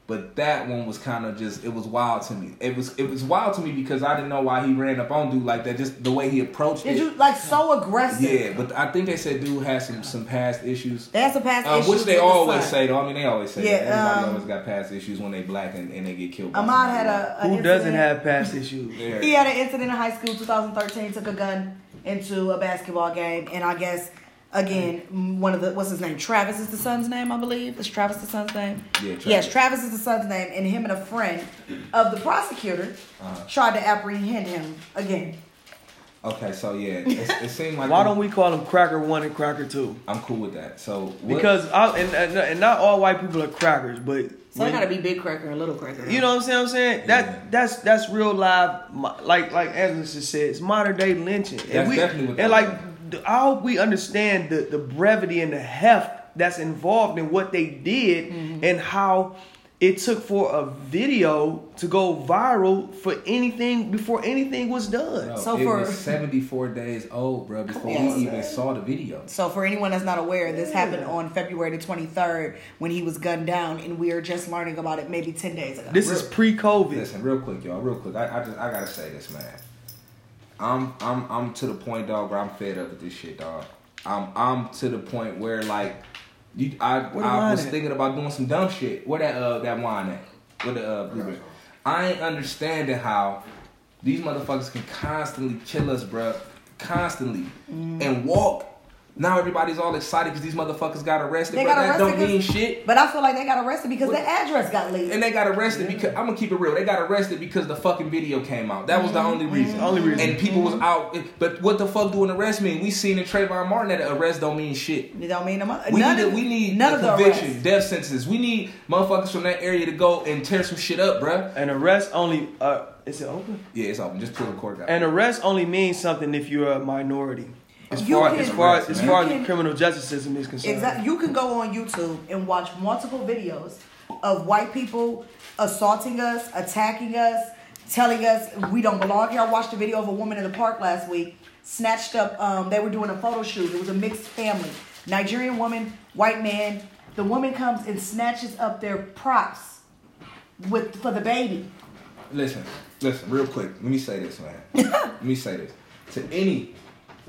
but that one was kind of just. It was wild to me. It was it was wild to me because I didn't know why he ran up on dude like that. Just the way he approached Did it. you like so aggressive? yeah, but I think they said dude had some some past issues. That's a past Um, issue. which they with the always say though. I mean, they always say Yeah, that. Everybody um, always got past issues when they black and, and they get killed. Ahmaud had a, a Who doesn't have past issues? Yeah. He had an incident in high school, 2013. Took a gun into a basketball game, and I guess again one of the what's his name? Travis is the son's name, I believe. Is Travis the son's name? Yeah, Travis. Yes, Travis is the son's name, and him and a friend of the prosecutor Uh-huh. tried to apprehend him again. Okay, so yeah, it, it seemed like Why don't we call him Cracker One and Cracker Two? I'm cool with that. So what- Because I, and, and and not all white people are crackers, but So I when- gotta be big cracker and little cracker. You know what I'm saying? I'm saying that that's that's real live. Like like Angela just said, it's modern day lynching. That's and we, definitely what and like th- I hope we understand the the brevity and the heft that's involved in what they did Mm-hmm. and how it took for a video to go viral for anything before anything was done. Bro, So it for- was 74 days old, bro, before Yes. we even saw the video. So for anyone that's not aware, this happened on February the 23rd when he was gunned down, and we are just learning about it maybe 10 days ago. This is pre-COVID. Listen, real quick, y'all, real quick. I, I just I gotta say this, man. I'm I'm I'm to the point, dog, where I'm fed up with this shit, dog. I'm I'm to the point where like you I Where I was at? thinking about doing some dumb shit. Where that uh that wine at? Where the uh blueberry? I ain't understanding how these motherfuckers can constantly kill us, bruh. Constantly. Mm. And walk. Now everybody's all excited because these motherfuckers got arrested, They but got that don't mean shit. But I feel like they got arrested because the address got leaked. And they got arrested because I'm gonna keep it real. They got arrested because the fucking video came out. That was the only reason. Only reason. And people was out. But what the fuck do an arrest mean? We seen in Trayvon Martin that an arrest don't mean shit. It don't mean no We none need, of, we need none a of the conviction, arrests. death sentences. We need motherfuckers from that area to go and tear some shit up, bruh. An arrest only uh is it open? Yeah, it's open. Just pull the court out. An arrest only means something if you're a minority. As You far can- as far as, far as can- the criminal justice system is concerned. Exactly. You can go on YouTube and watch multiple videos of white people assaulting us, attacking us, telling us we don't belong here. I watched a video of a woman in the park last week, snatched up. Um, they were doing a photo shoot. It was a mixed family, Nigerian woman, white man. The woman comes and snatches up their props with for the baby. Listen, listen, real quick. Let me say this, man. Let me say this to any,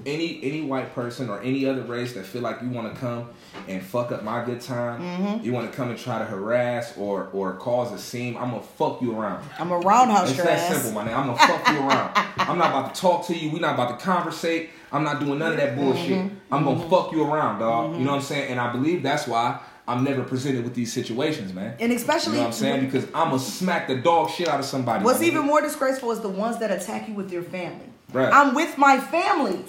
any, any white person or any other race that feel like you want to come and fuck up my good time. Mm-hmm. You want to come and try to harass or or cause a scene. I'm gonna fuck you around. I'm a roundhouse It's that simple, my nigga. I'm gonna fuck you around. I'm not about to talk to you. We're not about to conversate. I'm not doing none of that bullshit. Mm-hmm. I'm gonna fuck you around, dog. You know what I'm saying? And I believe that's why I'm never presented with these situations, man. And especially you know what I'm saying? Because I'm gonna smack the dog shit out of somebody. What's even more disgraceful is the ones that attack you with your family. Right. I'm with my family.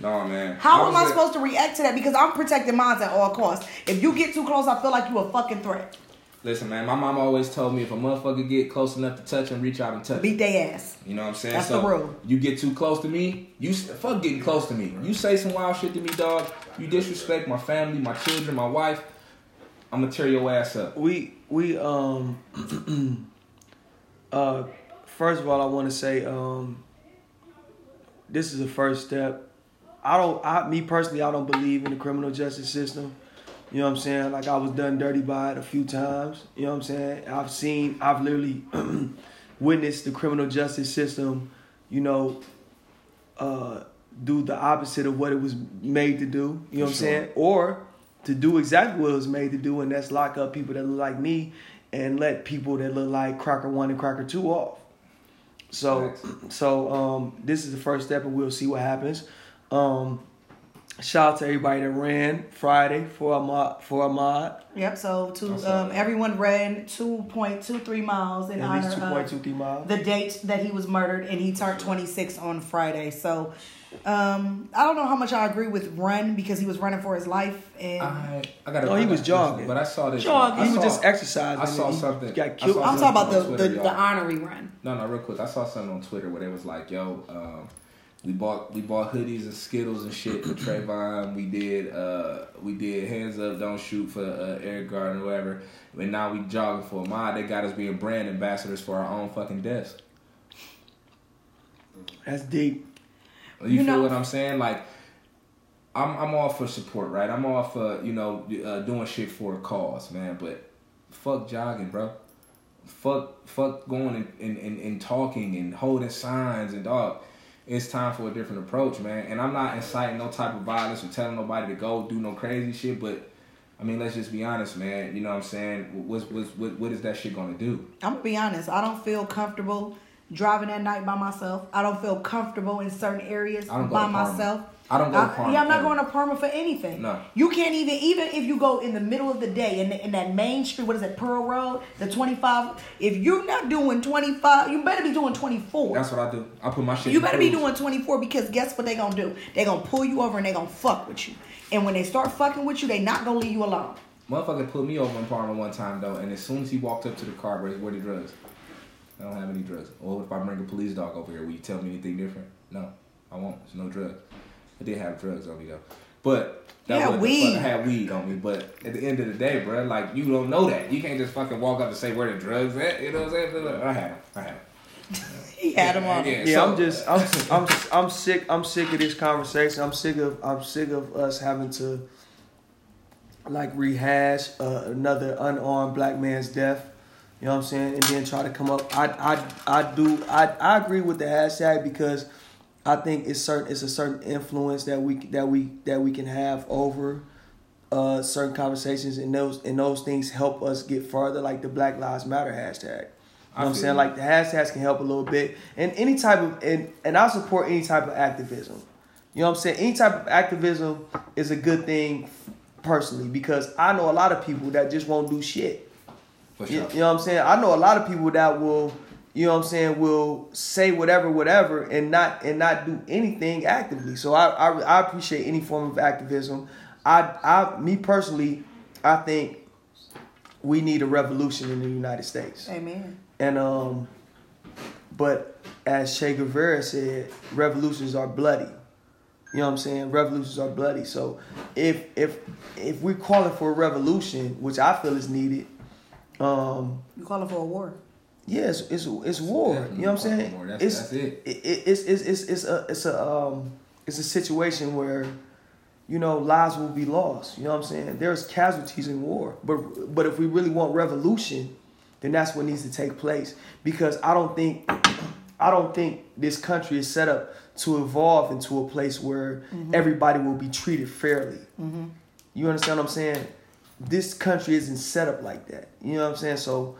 No, man. How am I at- supposed to react to that? Because I'm protecting mine at all costs. If you get too close, I feel like you a fucking threat. Listen, man. My mom always told me if a motherfucker get close enough to touch him, reach out and touch. Beat they ass. You know what I'm saying? That's so the rule. You get too close to me, you fuck getting close to me. You say some wild shit to me, dog. You disrespect my family, my children, my wife. I'm gonna tear your ass up. we we um uh first of all I want to say um this is the first step. I don't I me personally I don't believe in the criminal justice system. You know what I'm saying? Like I was done dirty by it a few times. You know what I'm saying? I've seen I've literally witnessed the criminal justice system, you know, uh do the opposite of what it was made to do. You know what I'm Sure. saying? Or to do exactly what it was made to do, and that's lock up people that look like me and let people that look like Cracker One and Cracker Two off. So, Facts. so um, this is the first step, and we'll see what happens. Um, shout out to everybody that ran Friday for Ahmaud. For Ahmaud, Yep. So to um, everyone ran two point two three miles in at honor least two point two of three miles. the date that he was murdered, and he turned twenty six on Friday. So um, I don't know how much I agree with run because he was running for his life, and I, I got. To No, he was jogging. but I saw this. Jogging. I He was just exercising. I saw he something. Got I killed. saw I'm talking about the on the, the honorary run. No, no, real quick. I saw something on Twitter where they was like, "Yo, um, we bought we bought hoodies and Skittles and shit for Trayvon. We did uh, we did hands up, don't shoot for uh, Eric Garner or whatever. And now we jogging for Ahmaud. They got us being brand ambassadors for our own fucking desk. That's deep. You, You feel know- what I'm saying? Like, I'm I'm all for support, right? I'm all for you know uh, doing shit for a cause, man. But fuck jogging, bro. Fuck fuck going and, and, and, and talking and holding signs and dog. It's time for a different approach, man. And I'm not inciting no type of violence or telling nobody to go do no crazy shit, but. I mean, let's just be honest, man. You know what I'm saying? What's, what's, what, what is that shit gonna do? I'm gonna be honest. I don't feel comfortable driving at night by myself. I don't feel comfortable in certain areas I don't go by myself. I don't go to I- Parma Yeah, I'm not going to Parma for anything. No. You can't even even if you go in the middle of the day in, in that main street. What is it, Pearl Road, the 25? If you're not doing 25, you better be doing 24. That's what I do. I put my shit. You better be doing 24 because guess what they gonna do? They gonna pull you over and they gonna fuck with you. And when they start fucking with you, they not gonna leave you alone. Motherfucker put me over in Parma one time though, and as soon as he walked up to the car, bro, where the drugs? I don't have any drugs. Or if I bring a police dog over here, will you tell me anything different? No, I won't. There's no drugs. I did have drugs on me though. But that Yeah, wasn't weed. fucking had weed on me. But at the end of the day, bro, like you don't know that. You can't just fucking walk up and say where the drugs at. You know what I'm saying? I had 'em. I had 'em. He had him on. Yeah, Yeah, so- I'm just I'm I'm I'm sick I'm sick of this conversation. I'm sick of I'm sick of us having to like rehash uh, another unarmed black man's death. You know what I'm saying? And then try to come up. I I I do I I agree with the hashtag because I think it's certain it's a certain influence that we that we that we can have over uh, certain conversations and those and those things help us get further like the Black Lives Matter hashtag. You know what I'm saying? Like the hashtags can help a little bit. And any type of and, and I support any type of activism. You know what I'm saying? Any type of activism is a good thing personally because I know a lot of people that just won't do shit. For You, you know what I'm saying? I know a lot of people that will, you know what I'm saying, will say whatever, whatever, and not and not do anything actively. So I I, I appreciate any form of activism. I I me personally, I think we need a revolution in the United States. Amen. And um, but as Che Guevara said, revolutions are bloody. You know what I'm saying? Revolutions are bloody. So if if if we're calling for a revolution, which I feel is needed, um, You calling for a war? Yeah, it's it's, it's war. Definitely You know what I'm saying? That's- it's, that's it. it, it's, it's it's it's a it's a um it's a situation where you know lives will be lost. You know what I'm saying? There's casualties in war, but but if we really want revolution, then that's what needs to take place. Because I don't think I don't think this country is set up to evolve into a place where everybody will be treated fairly. You understand what I'm saying? This country isn't set up like that. You know what I'm saying? So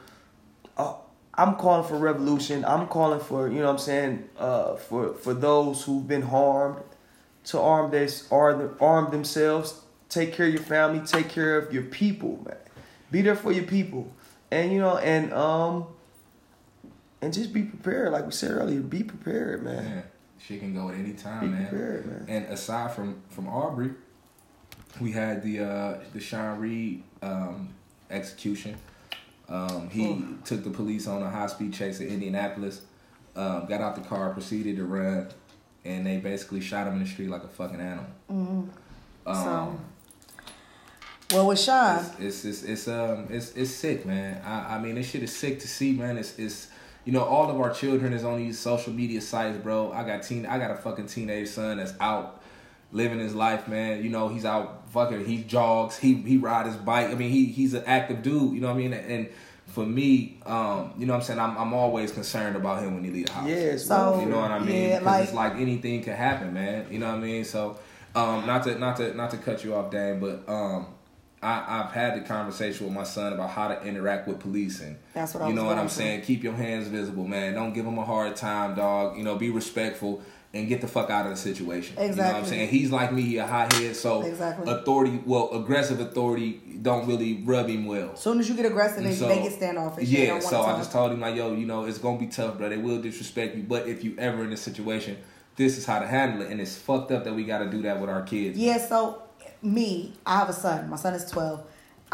I'm calling for revolution. I'm calling for, you know what I'm saying, uh, for for those who've been harmed to arm this arm, arm themselves, take care of your family, take care of your people, man. Be there for your people. And you know, and um and just be prepared, like we said earlier, be prepared, man. Man, shit can go at any time, Be man. prepared, man. And aside from from Arbery, we had the uh the Sean Reed um execution. Um, he took the police on a high speed chase in Indianapolis. Um, got out the car, proceeded to run, and they basically shot him in the street like a fucking animal. Um, So, well, with Sean, it's, it's it's it's um it's it's sick, man. I I mean this shit is sick to see, man. It's it's you know all of our children is on these social media sites, bro. I got teen I got a fucking teenage son that's out living his life, man. You know he's out fucking he jogs, he he ride his bike. I mean he he's an active dude. You know what I mean? And for me, um, you know what I'm saying I'm I'm always concerned about him when he leave the house. Yes, So- You know what I mean? Yeah, like- it's like anything can happen, man. You know what I mean? So, um, not to not to not to cut you off, Dan, but um, I I've had the conversation with my son about how to interact with policing. That's what I you know what I'm saying. Keep your hands visible, man. Don't give him a hard time, dog. You know, be respectful. And get the fuck out of the situation. Exactly. You know what I'm saying? He's like me, he a hothead, so Exactly. authority, well, aggressive authority don't really rub him well. as soon as you get aggressive, they, So- they get standoffish. Yeah, so I just told him like, yo, you know, it's gonna be tough, bro. They will disrespect you, but if you ever in this situation, this is how to handle it, and it's fucked up that we got to do that with our kids. Yeah, so me, I have a son. My son is 12.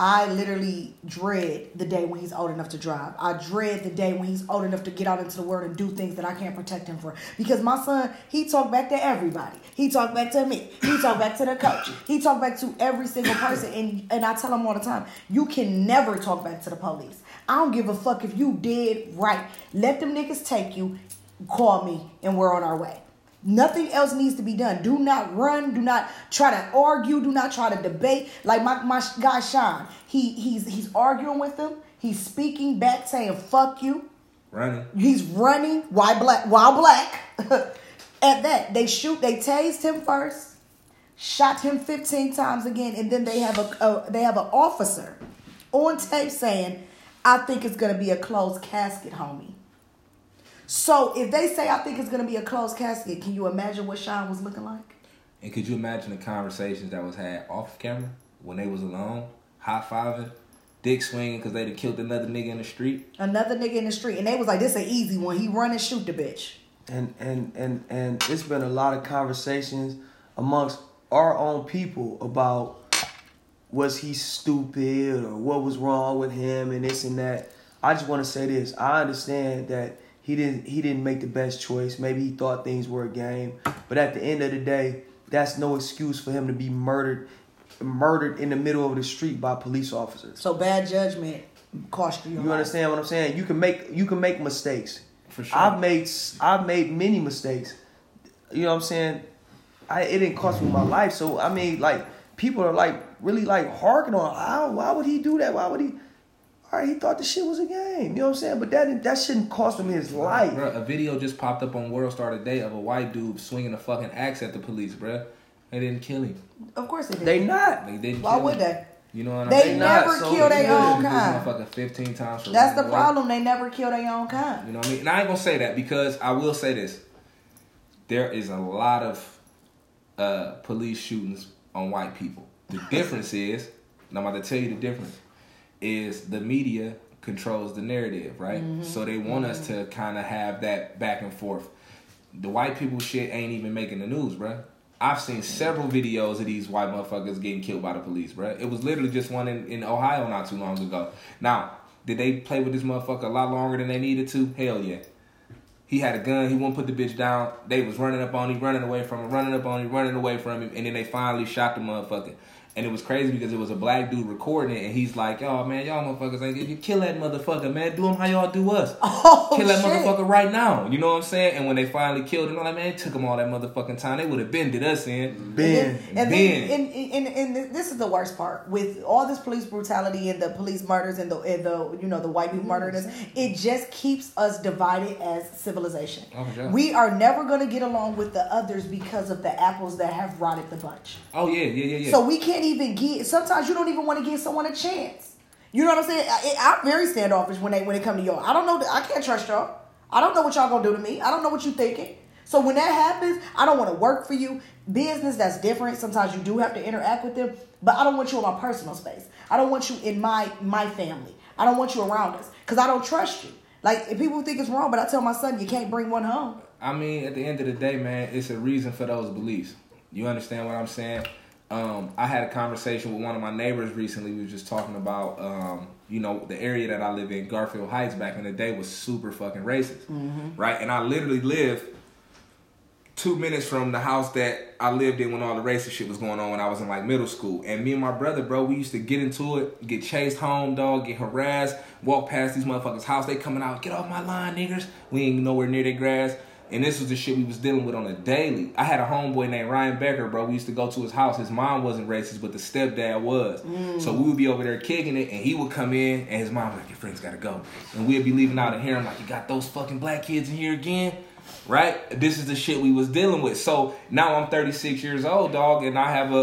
I literally dread the day when he's old enough to drive. I dread the day when he's old enough to get out into the world and do things that I can't protect him for. Because my son, he talk back to everybody. He talk back to me. He talk back to the coach. He talk back to every single person. And and I tell him all the time, you can never talk back to the police. I don't give a fuck if you did right. Let them niggas take you. Call me and we're on our way. Nothing else needs to be done. Do not run. Do not try to argue. Do not try to debate. Like my, my guy Sean, he he's he's arguing with them. He's speaking back, saying "fuck you." Running. He's running. Why black? While black. At that, they shoot. They tased him first, shot him fifteen times again, and then they have a, a they have an officer on tape saying, "I think it's gonna be a closed casket, homie." So if they say I think it's gonna be a closed casket, can you imagine what Sean was looking like? And could you imagine the conversations that was had off camera when they was alone, high fiving, dick swinging because they'd have killed another nigga in the street? Another nigga in the street, and they was like, "This an easy one. He run and shoot the bitch." and and and and it's been a lot of conversations amongst our own people about was he stupid or what was wrong with him and this and that. I just want to say this. I understand that he didn't he didn't make the best choice. Maybe he thought things were a game, but at the end of the day, that's no excuse for him to be murdered, murdered in the middle of the street by police officers. So bad judgment cost you. Your You life. understand what I'm saying? You can make you can make mistakes. For sure. I've made I've made many mistakes. You know what I'm saying? I it didn't cost me my life. So I mean, like people are like really like harking on. How, why would he do that? Why would he? All right, he thought the shit was a game. You know what I'm saying? But that that shouldn't cost him his life. Bruh, a video just popped up on World Star today of a white dude swinging a fucking axe at the police, bruh. They didn't kill him. Of course they did. They not. They didn't Why kill would him. they? You know what I'm They saying? not, never so kill they their own kind. motherfucker 15 times for That's the running away. problem. They never kill their own kind. You know what I mean? And I ain't gonna say that because I will say this. There is a lot of uh, police shootings on white people. The difference is, and I'm about to tell you the difference, is the media controls the narrative, right? Mm-hmm. So they want us to mm-hmm. kind of have that back and forth. The white people shit ain't even making the news, bruh. I've seen mm-hmm. several videos of these white motherfuckers getting killed by the police, bruh. It was literally just one in, in Ohio not too long ago. Now, did they play with this motherfucker a lot longer than they needed to? Hell yeah. He had a gun. He wouldn't put the bitch down. They was running up on him, running away from him, running up on him, running away from him, and then they finally shot the motherfucker. And it was crazy because it was a black dude recording it, and he's like, "Yo, man, y'all motherfuckers ain't if you kill that motherfucker, man. Do him how y'all do us. Oh, kill that shit. motherfucker right now." You know what I'm saying? And when they finally killed him, I'm like, man, it took them all that motherfucking time. They would have been did us in. Ben. And, then, Ben. and, and, and, and this is the worst part with all this police brutality and the police murders and the and the you know the white people mm-hmm. murdering us. It just keeps us divided as civilization. Oh, for sure. We are never going to get along with the others because of the apples that have rotted the bunch. Oh yeah, yeah, yeah, yeah. So we can't even get. Sometimes you don't even want to give someone a chance. You know what I'm saying? I, I'm very standoffish when they when it come to y'all. I don't know. I can't trust y'all. I don't know what y'all gonna do to me. I don't know what you thinking. So when that happens, I don't want to work for you. Business that's different. Sometimes you do have to interact with them, but I don't want you in my personal space. I don't want you in my my family. I don't want you around us because I don't trust you. Like if people think it's wrong, but I tell my son you can't bring one home. I mean, at the end of the day, man, it's a reason for those beliefs. You understand what I'm saying? Um, I had a conversation with one of my neighbors recently. We were just talking about, um, you know, the area that I live in, Garfield Heights, back in the day was super fucking racist, right? And I literally lived two minutes from the house that I lived in when all the racist shit was going on when I was in like middle school. And me and my brother, bro, we used to get into it, get chased home, dog, get harassed, walk past these motherfuckers' house. They coming out, get off my line, niggers. We ain't nowhere near their grass. And this was the shit we was dealing with on a daily. I had a homeboy named Ryan Becker, bro. We used to go to his house. His mom wasn't racist, but the stepdad was. So we would be over there kicking it, and he would come in, and his mom was like, "Your friends gotta go," and we'd be leaving out of here. I'm like, "You got those fucking black kids in here again?" Right? This is the shit we was dealing with. So now I'm 36 years old, dog, and I have a a,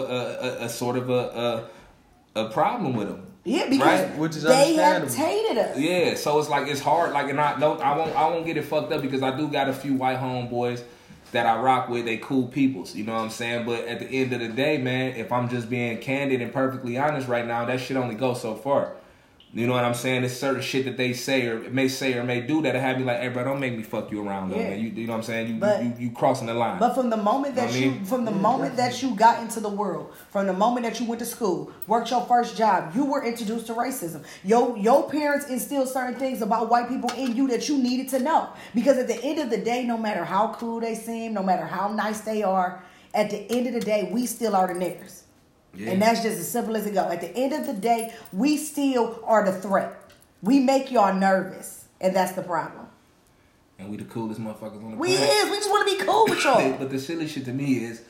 a, a sort of a, a a problem with them. Yeah, because Right. Which is they have tainted us. Yeah, so it's like it's hard. Like, and I don't, I won't, I won't get it fucked up because I do got a few white homeboys that I rock with. They cool peoples, you know what I'm saying. But at the end of the day, man, if I'm just being candid and perfectly honest right now, that shit only goes so far. You know what I'm saying? It's certain shit that they say or may say or may do that'll have me like, hey, bro, don't make me fuck you around, though, Yeah. man. You, you know what I'm saying? You, But- you, you crossing the line. But from the moment that I you, mean- from the moment that you got into the world, from the moment that you went to school, worked your first job, you were introduced to racism. Your your parents instilled certain things about white people in you that you needed to know. Because at the end of the day, no matter how cool they seem, no matter how nice they are, at the end of the day, we still are the niggers. Yeah. And that's just as simple as it go. At the end of the day, we still are the threat. We make y'all nervous, and that's the problem. and we the coolest motherfuckers on the We planet. We is. We just want to be cool with y'all. but the silly shit to me is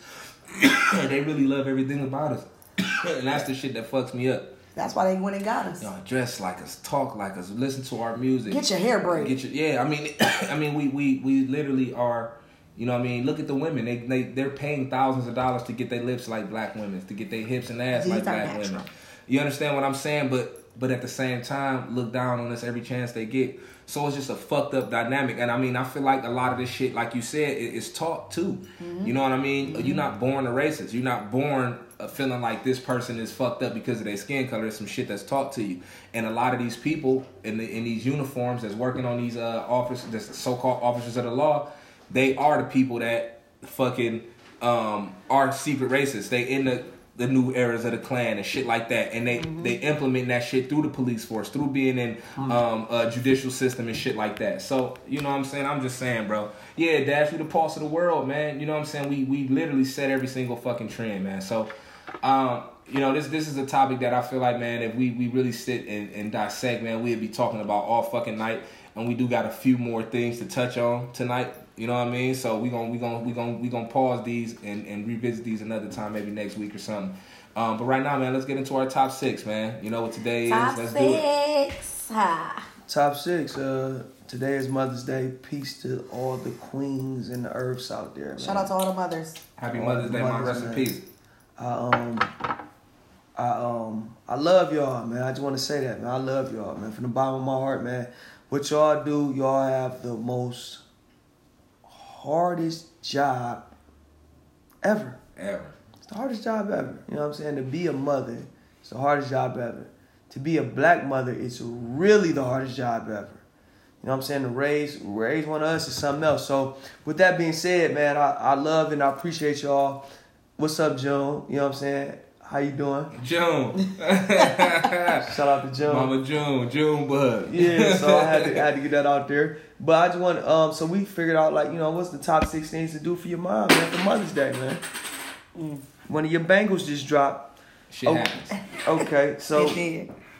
they really love everything about us. and that's the shit that fucks me up. That's why they went and got us. Y'all dress like us, talk like us, listen to our music. Get your hair braided. Get your yeah. I mean, I mean, we we we literally are. You know what I mean? Look at the women. They they they're paying thousands of dollars to get their lips like black women, to get their hips and ass These like black natural. women. You understand what I'm saying? But but at the same time, look down on us every chance they get. So it's just a fucked up dynamic. And I mean, I feel like a lot of this shit, like you said, it, it's taught too. Mm-hmm. You know what I mean? You're not born a racist. You're not born uh, feeling like this person is fucked up because of their skin color. It's some shit that's taught to you. And a lot of these people in the, in these uniforms that's working on these uh, officers, this so-called officers of the law, they are the people that fucking um, are secret racists. They in the the new eras of the Klan and shit like that, and they Mm-hmm. they implement that shit through the police force, through being in Mm. um a judicial system and shit like that. So you know what I'm saying? I'm just saying, bro. Yeah, Dash, we the pulse of the world, man. You know what I'm saying? We we literally set every single fucking trend, man. So, um. You know, this this is a topic that I feel like, man, if we, we really sit and, and dissect, man, we'd be talking about all fucking night. And we do got a few more things to touch on tonight. You know what I mean? So we gonna we gonna we gonna we gonna pause these and, and revisit these another time, maybe next week or something. Um, but right now, man, let's get into our top six, man. You know what today Top is? Let's do it. six. Top six. Uh, today is Mother's Day. Peace to all the queens and the earths out there. Man. Shout out to all the mothers. Happy Mother's Day, mom. Mother's Rest in peace. I um, I um, I love y'all, man. I just want to say that, man. I love y'all, man. From the bottom of my heart, man. What y'all do, y'all have the most hardest job ever. Ever. It's the hardest job ever. You know what I'm saying? To be a mother, it's the hardest job ever. To be a black mother, it's really the hardest job ever. You know what I'm saying? To raise raise one of us is something else. So with that being said, man, I, I love and I appreciate y'all. What's up, June? You know what I'm saying? How you doing? June. Shout out to June. Mama June. June bug. Yeah, so I had to I had to get that out there. But I just want um so we figured out like, you know, what's the top six things to do for your mom, man, for Mother's Day, man. Mm. One of your bangles just dropped. Shit Oh. happens. Okay, so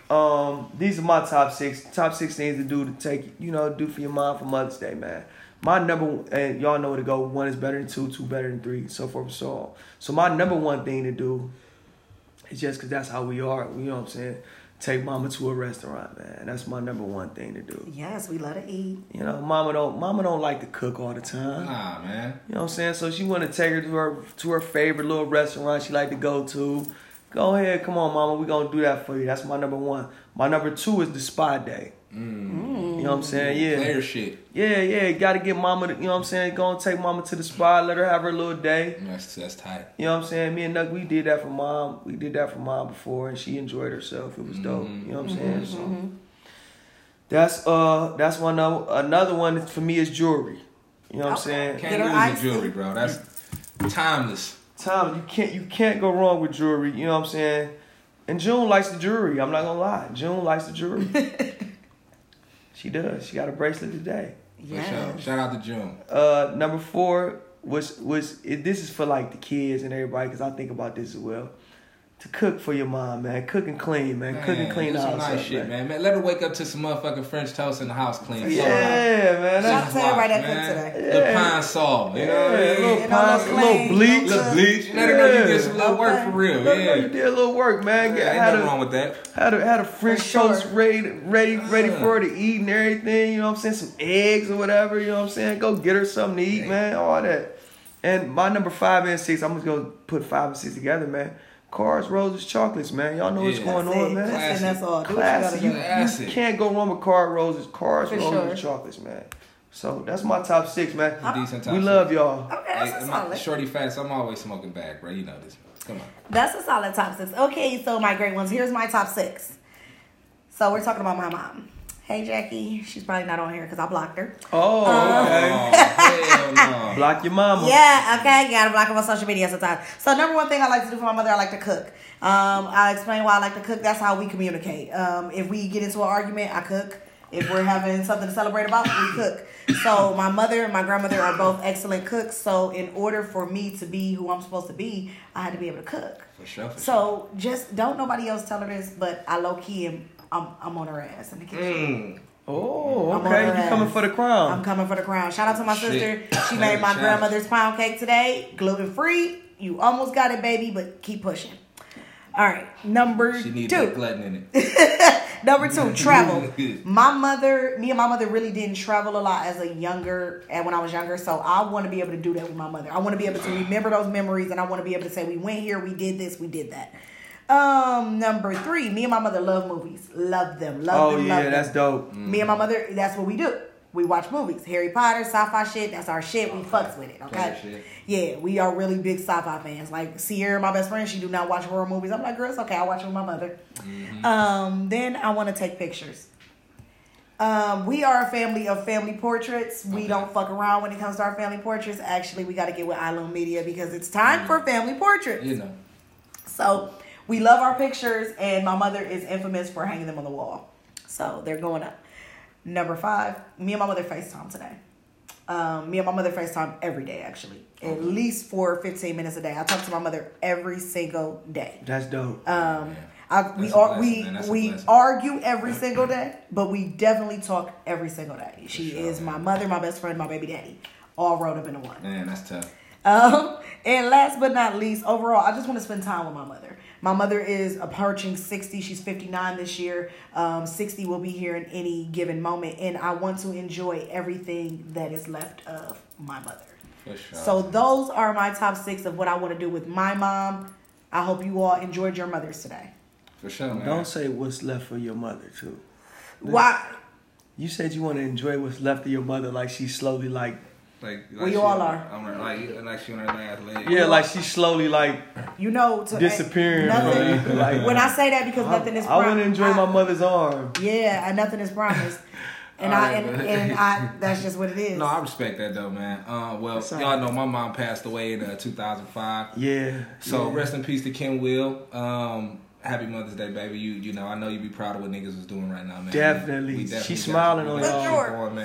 um these are my top six top six things to do to take you know do for your mom for Mother's Day, man. My number one- and y'all know where to go. One is better than two, two better than three, so forth and so on. So my number one thing to do is just because that's how we are. You know what I'm saying? Take mama to a restaurant, man. That's my number one thing to do. Yes, we love to eat. You know, mama don't mama don't like to cook all the time. Nah, man. You know what I'm saying? So she want to take her to her to her favorite little restaurant she like to go to. Go ahead, come on, mama. We gonna do that for you. That's my number one. My number two is the spa day. Mm. You know what I'm saying? Yeah, Player shit. yeah, yeah. Got to get mama. To, you know what I'm saying? Go and take mama to the spa. Let her have her little day. That's that's tight. You know what I'm saying? Me and Nuck, we did that for mom. We did that for mom before, and she enjoyed herself. It was dope. Mhm. You know what I'm saying? So that's uh that's one of another one for me is jewelry. You know what I'm saying? Can't lose icy. the jewelry, bro. That's timeless. Tom, you can't you can't go wrong with jewelry. You know what I'm saying? And June likes the jewelry. I'm not gonna lie. June likes the jewelry. she does. She got a bracelet today. For Yes. sure. Shout out to June. Uh, number four was was it, this is for like the kids and everybody because I think about this as well. To cook for your mom, man. Cook and clean, man. Cook and clean do the some house nice up, shit, man. man. man. Let her wake up to some motherfucking French toast in the house clean. Yeah, sure. man. Shout out That's to everybody that man. cooked today. The pine salt. You know what I a mean? little And all pine, those a little bleach. no Little bleach. Let her know you did some little work for real. Let her know you did a little work, man. Yeah, ain't had nothing a- wrong with that. Had a had a French For sure. toast ready ready ready Uh. for her to eat and everything. You know what I'm saying? Some eggs or whatever. You know what I'm saying? Go get her something to eat, Yeah. man. All that. And my number five and six, I'm just gonna put five and six together, man. Cars, roses, chocolates, man. Y'all know what's going That's on, it. man. That's it. That's all. Do what you Classy. gotta You, you can't go wrong with car, roses, cars, For roses, sure. chocolates, man. So that's my top six, man. Decent time. We love y'all. Okay, that's Hey, a solid. Shorty fast. I'm always smoking back, bro. You know this. Come on. That's a solid top six. Okay, so my great ones. Here's my top six. So we're talking about my mom. Hey Jackie, she's probably not on here because I blocked her. Oh, Uh, okay. Oh, hell no. Block your mama. Yeah, okay, gotta block them on social media sometimes. So number one thing I like to do for my mother, I like to cook. Um, I'll explain why I like to cook. That's how we communicate. Um, if we get into an argument, I cook. If we're having something to celebrate about, we cook. So my mother and my grandmother are both excellent cooks. So in order for me to be who I'm supposed to be, I had to be able to cook. For sure. For sure. So just don't nobody else tell her this, but I low key am I'm, I'm on her ass in the kitchen. Mm. Oh, I'm okay. You coming for the crown? I'm coming for the crown. Shout out to my Shit. sister. She made my grandmother's pound cake today, gluten free. You almost got it, baby, but keep pushing. All right, number She needs two. gluten in it. Number two, travel. My mother, me and my mother really didn't travel a lot as a younger, and when I was younger. So I want to be able to do that with my mother. I want to be able to remember those memories, and I want to be able to say, "We went here, we did this, we did that." Um, number three, me and my mother love movies, love them, love them. oh yeah, love them. that's dope. Me and my mother, that's what we do. We watch movies. Harry Potter, sci-fi shit, that's our shit. We fucks with it, okay? Yeah, we are really big sci-fi fans. Like Sierra, my best friend, she do not watch horror movies. I'm like, girl, it's okay. I watch with my mother. Um, then I want to take pictures. Um, we are a family of family portraits. We Okay. don't fuck around when it comes to our family portraits. Actually, we got to get with iLone Media because it's time for family portraits. You know. So we love our pictures, and my mother is infamous for hanging them on the wall. So they're going up. Number five, me and my mother FaceTime today. Um, me and my mother FaceTime every day, actually. At least for 15 minutes a day. I talk to my mother every single day. That's dope. Um, I, we That's a are we man. That's a we argue every single day, but we definitely talk every single day. She sure, is man. my mother, my best friend, my baby daddy, all rolled up into one. Man, that's tough. Um, and last but not least, overall, I just want to spend time with my mother. My mother is approaching 60. She's 59 this year. Um, 60 will be here in any given moment. And I want to enjoy everything that is left of my mother. For sure. So those are my top six of what I want to do with my mom. I hope you all enjoyed your mothers today. For sure, man. Don't say what's left for your mother too. Why? You said you want to enjoy what's left of your mother, like she's slowly like, like, like We she- all are. I'm like, like she on her last leg. yeah, like she's slowly like You know, to disappearing Nothing, from. Like, when I say that, because nothing is. I, I want to enjoy my mother's arm. Yeah, and nothing is promised. And I and, and I that's just what it is. No, I respect that though, man. Uh, well, That's all y'all right. know my mom passed away in uh, 2005. Yeah. So yeah. rest in peace to Kim Will. Um, happy Mother's Day, baby. You you know I know you'd be proud of what niggas was doing right now, man. Definitely. We She got smiling on We got y'all. you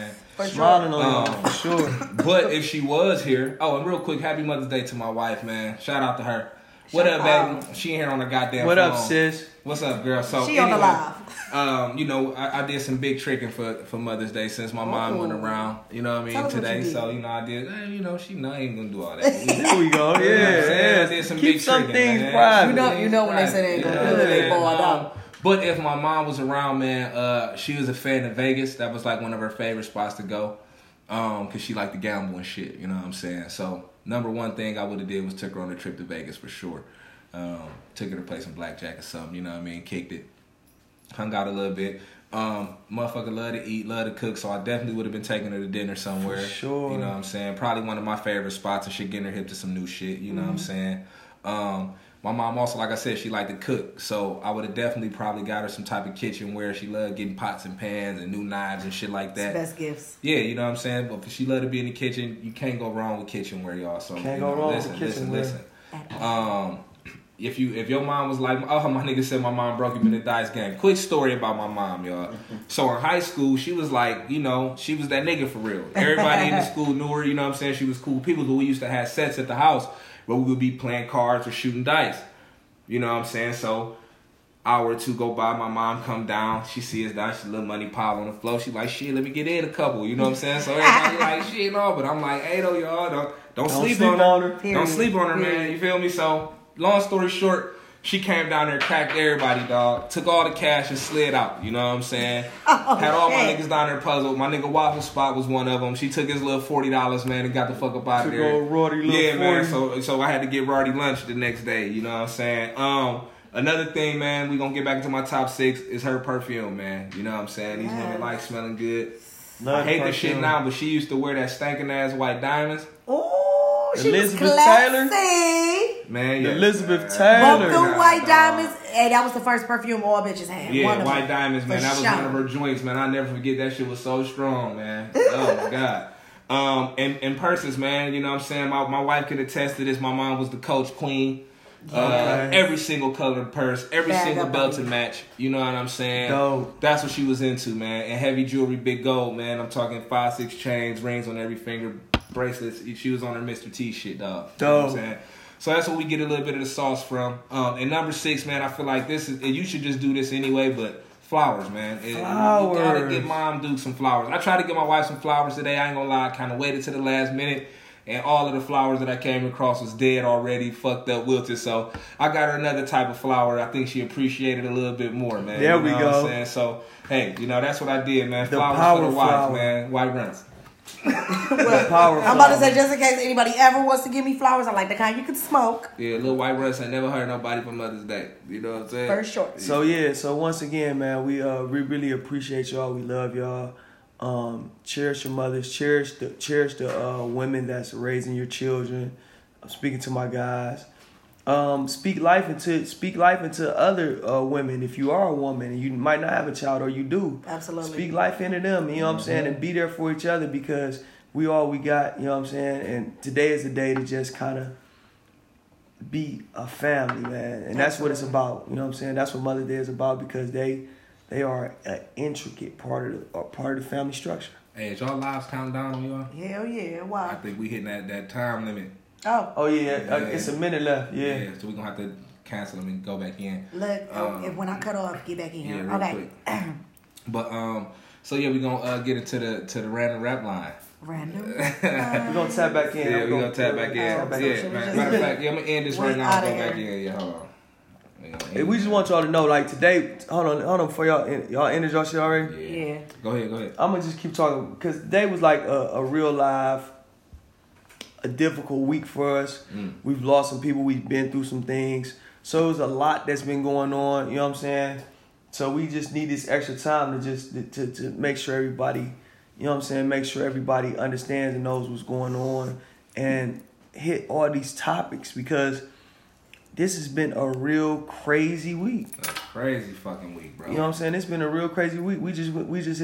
For sure. For sure. Smiling on y'all Um, for sure. But if she was here, oh, and real quick, happy Mother's Day to my wife, man. Shout out to her. What Shout up, out. baby? She ain't here on the goddamn What up, sis? What's up, girl? So She on the anyway, live. Um, you know, I, I did some big tricking for for Mother's Day since my mom went Ooh. around. You know what I mean Tell today. you. So you know, I did. Eh, you know, she know I ain't gonna do all that. We- There we go. Yeah, You know what I'm saying? yeah. I did some Keep big some tricking, things man. private. You know- you know when they say they ain't gonna do it, they boil Um, down. But if my mom was around, man, uh, she was a fan of Vegas. That was like one of her favorite spots to go, um, cause she liked to gamble and shit. You know what I'm saying? So number one thing I would have did was took her on a trip to Vegas for sure. Um, took her to play some blackjack or something. You know what I mean? Kicked it, hung out a little bit. Um, motherfucker love to eat, love to cook, so I definitely would have been taking her to dinner somewhere. For sure. You know what I'm saying? Probably one of my favorite spots and shit, getting her hip to some new shit. You know what I'm saying? Um, my mom also, like I said, she liked to cook, so I would have definitely probably got her some type of kitchen where she loved getting pots and pans and new knives and shit like It's that. best gifts. Yeah, you know what I'm saying. But if she loved to be in the kitchen, you can't go wrong with kitchenware, y'all. So Can't you go know, wrong listen, with listen, kitchenware. listen. Um, if you if your mom was like, oh my nigga said my mom broke him in the dice game. Quick story about my mom, y'all. So in high school, she was like, you know, she was that nigga for real. Everybody in the school knew her. You know what I'm saying? She was cool. People who we used to have sets at the house where we would be playing cards or shooting dice. You know what I'm saying? So hour or two go by, my mom come down, she see us down, she little money pile on the floor. She like, shit, let me get in a couple. You know what I'm saying? So everybody like, shit and all, but I'm like, hey though, y'all, don't don't, Don't sleep, sleep on her. on her. Don't sleep on her, man. You feel me? So long story short, she came down there, cracked everybody, dog. Took all the cash and slid out. You know what I'm saying? Oh, Had all my niggas down there puzzled. My nigga Waffle Spot was one of them. She took his little forty dollars, man, and got the fuck up out of Took there. old Roddy little yeah, man. So so I had to get Roddy lunch the next day. You know what I'm saying? Um. Another thing, man, we gonna get back into my top six is her perfume, man. You know what I'm saying? These Yes. women like smelling good. Love I hate the perfume. shit now, but she used to wear that stinking ass white diamonds. Ooh, she Elizabeth was Taylor? Man, yeah. Elizabeth Taylor. But them Nah, white diamonds, hey, that was the first perfume all bitches had. Yeah, one white them. diamonds, man. For That was sure. one of her joints, man. I never forget that shit was so strong, man. oh my god. Um, and, and purses, man. You know what I'm saying? My my wife could attest to this. My mom was the coach queen. Uh, every single colored purse, every Bag single belt on to match. You know what I'm saying? Dope. That's what she was into, man. And heavy jewelry, big gold, man. I'm talking five, six chains, rings on every finger, bracelets. She was on her Mr. T shit, dog. You know what I'm saying? So that's where we get a little bit of the sauce from. Um, and number six, man, I feel like this is, and you should just do this anyway, but flowers, man. It- You gotta Flowers. get mom Duke some flowers. I tried to get my wife some flowers today. I ain't gonna lie, I kind of waited to the last minute. And all of the flowers that I came across was dead already, fucked up, wilted. So I got her another type of flower. I think she appreciated a little bit more, man. There You we go. What I'm saying? So hey, you know that's what I did, man. The flowers for the wife, flower. man. White runs. The power I'm about to say, just in case anybody ever wants to give me flowers, I like the kind you can smoke. Yeah, little white runs. I never heard nobody for Mother's Day. You know what I'm saying? For sure. So yeah, so once again, man, we uh we really appreciate y'all. We love y'all. Um, cherish your mothers. Cherish the cherish the uh, women that's raising your children. I'm speaking to my guys. Um, speak life into speak life into other uh, women. If you are a woman and you might not have a child or you do, Absolutely. speak life into them. You know what I'm saying, and be there for each other because we all we got. You know what I'm saying. And today is the day to just kind of be a family, man, and that's what it's about. You know what I'm saying? That's what Mother Day is about because they they are an intricate part of the part of the family structure. Hey, is y'all lives counting down on y'all? Hell yeah. Why I think we hitting that, that time limit. Oh, Oh yeah, uh, Yeah. it's a minute left. Yeah. so we're gonna have to cancel them and go back in. look. oh, Um, if when I cut off, get back in Yeah, real okay. quick. But um, so yeah, we're gonna uh, get into the to the random rap line. Random. We're gonna tap back in. Yeah, I'm we're gonna tap back in. tap back yeah, in. matter, matter of fact, yeah, I'm gonna end this right now. and Go back in. Yeah, hold on. We Hey, we just want y'all to know, like today. Hold on, hold on, for y'all, y'all ended y'all shit already. Yeah. Yeah. Go ahead. Go ahead. I'm gonna just keep talking because today was like a, a real live, a difficult week for us. Mm. We've lost some people. We've been through some things. So it's a lot that's been going on. You know what I'm saying? So we just need this extra time to just to, to, make sure everybody, you know what I'm saying, make sure everybody understands and knows what's going on and hit all these topics because this has been a real crazy week. A crazy fucking week, bro. You know what I'm saying? It's been a real crazy week. We just we just hit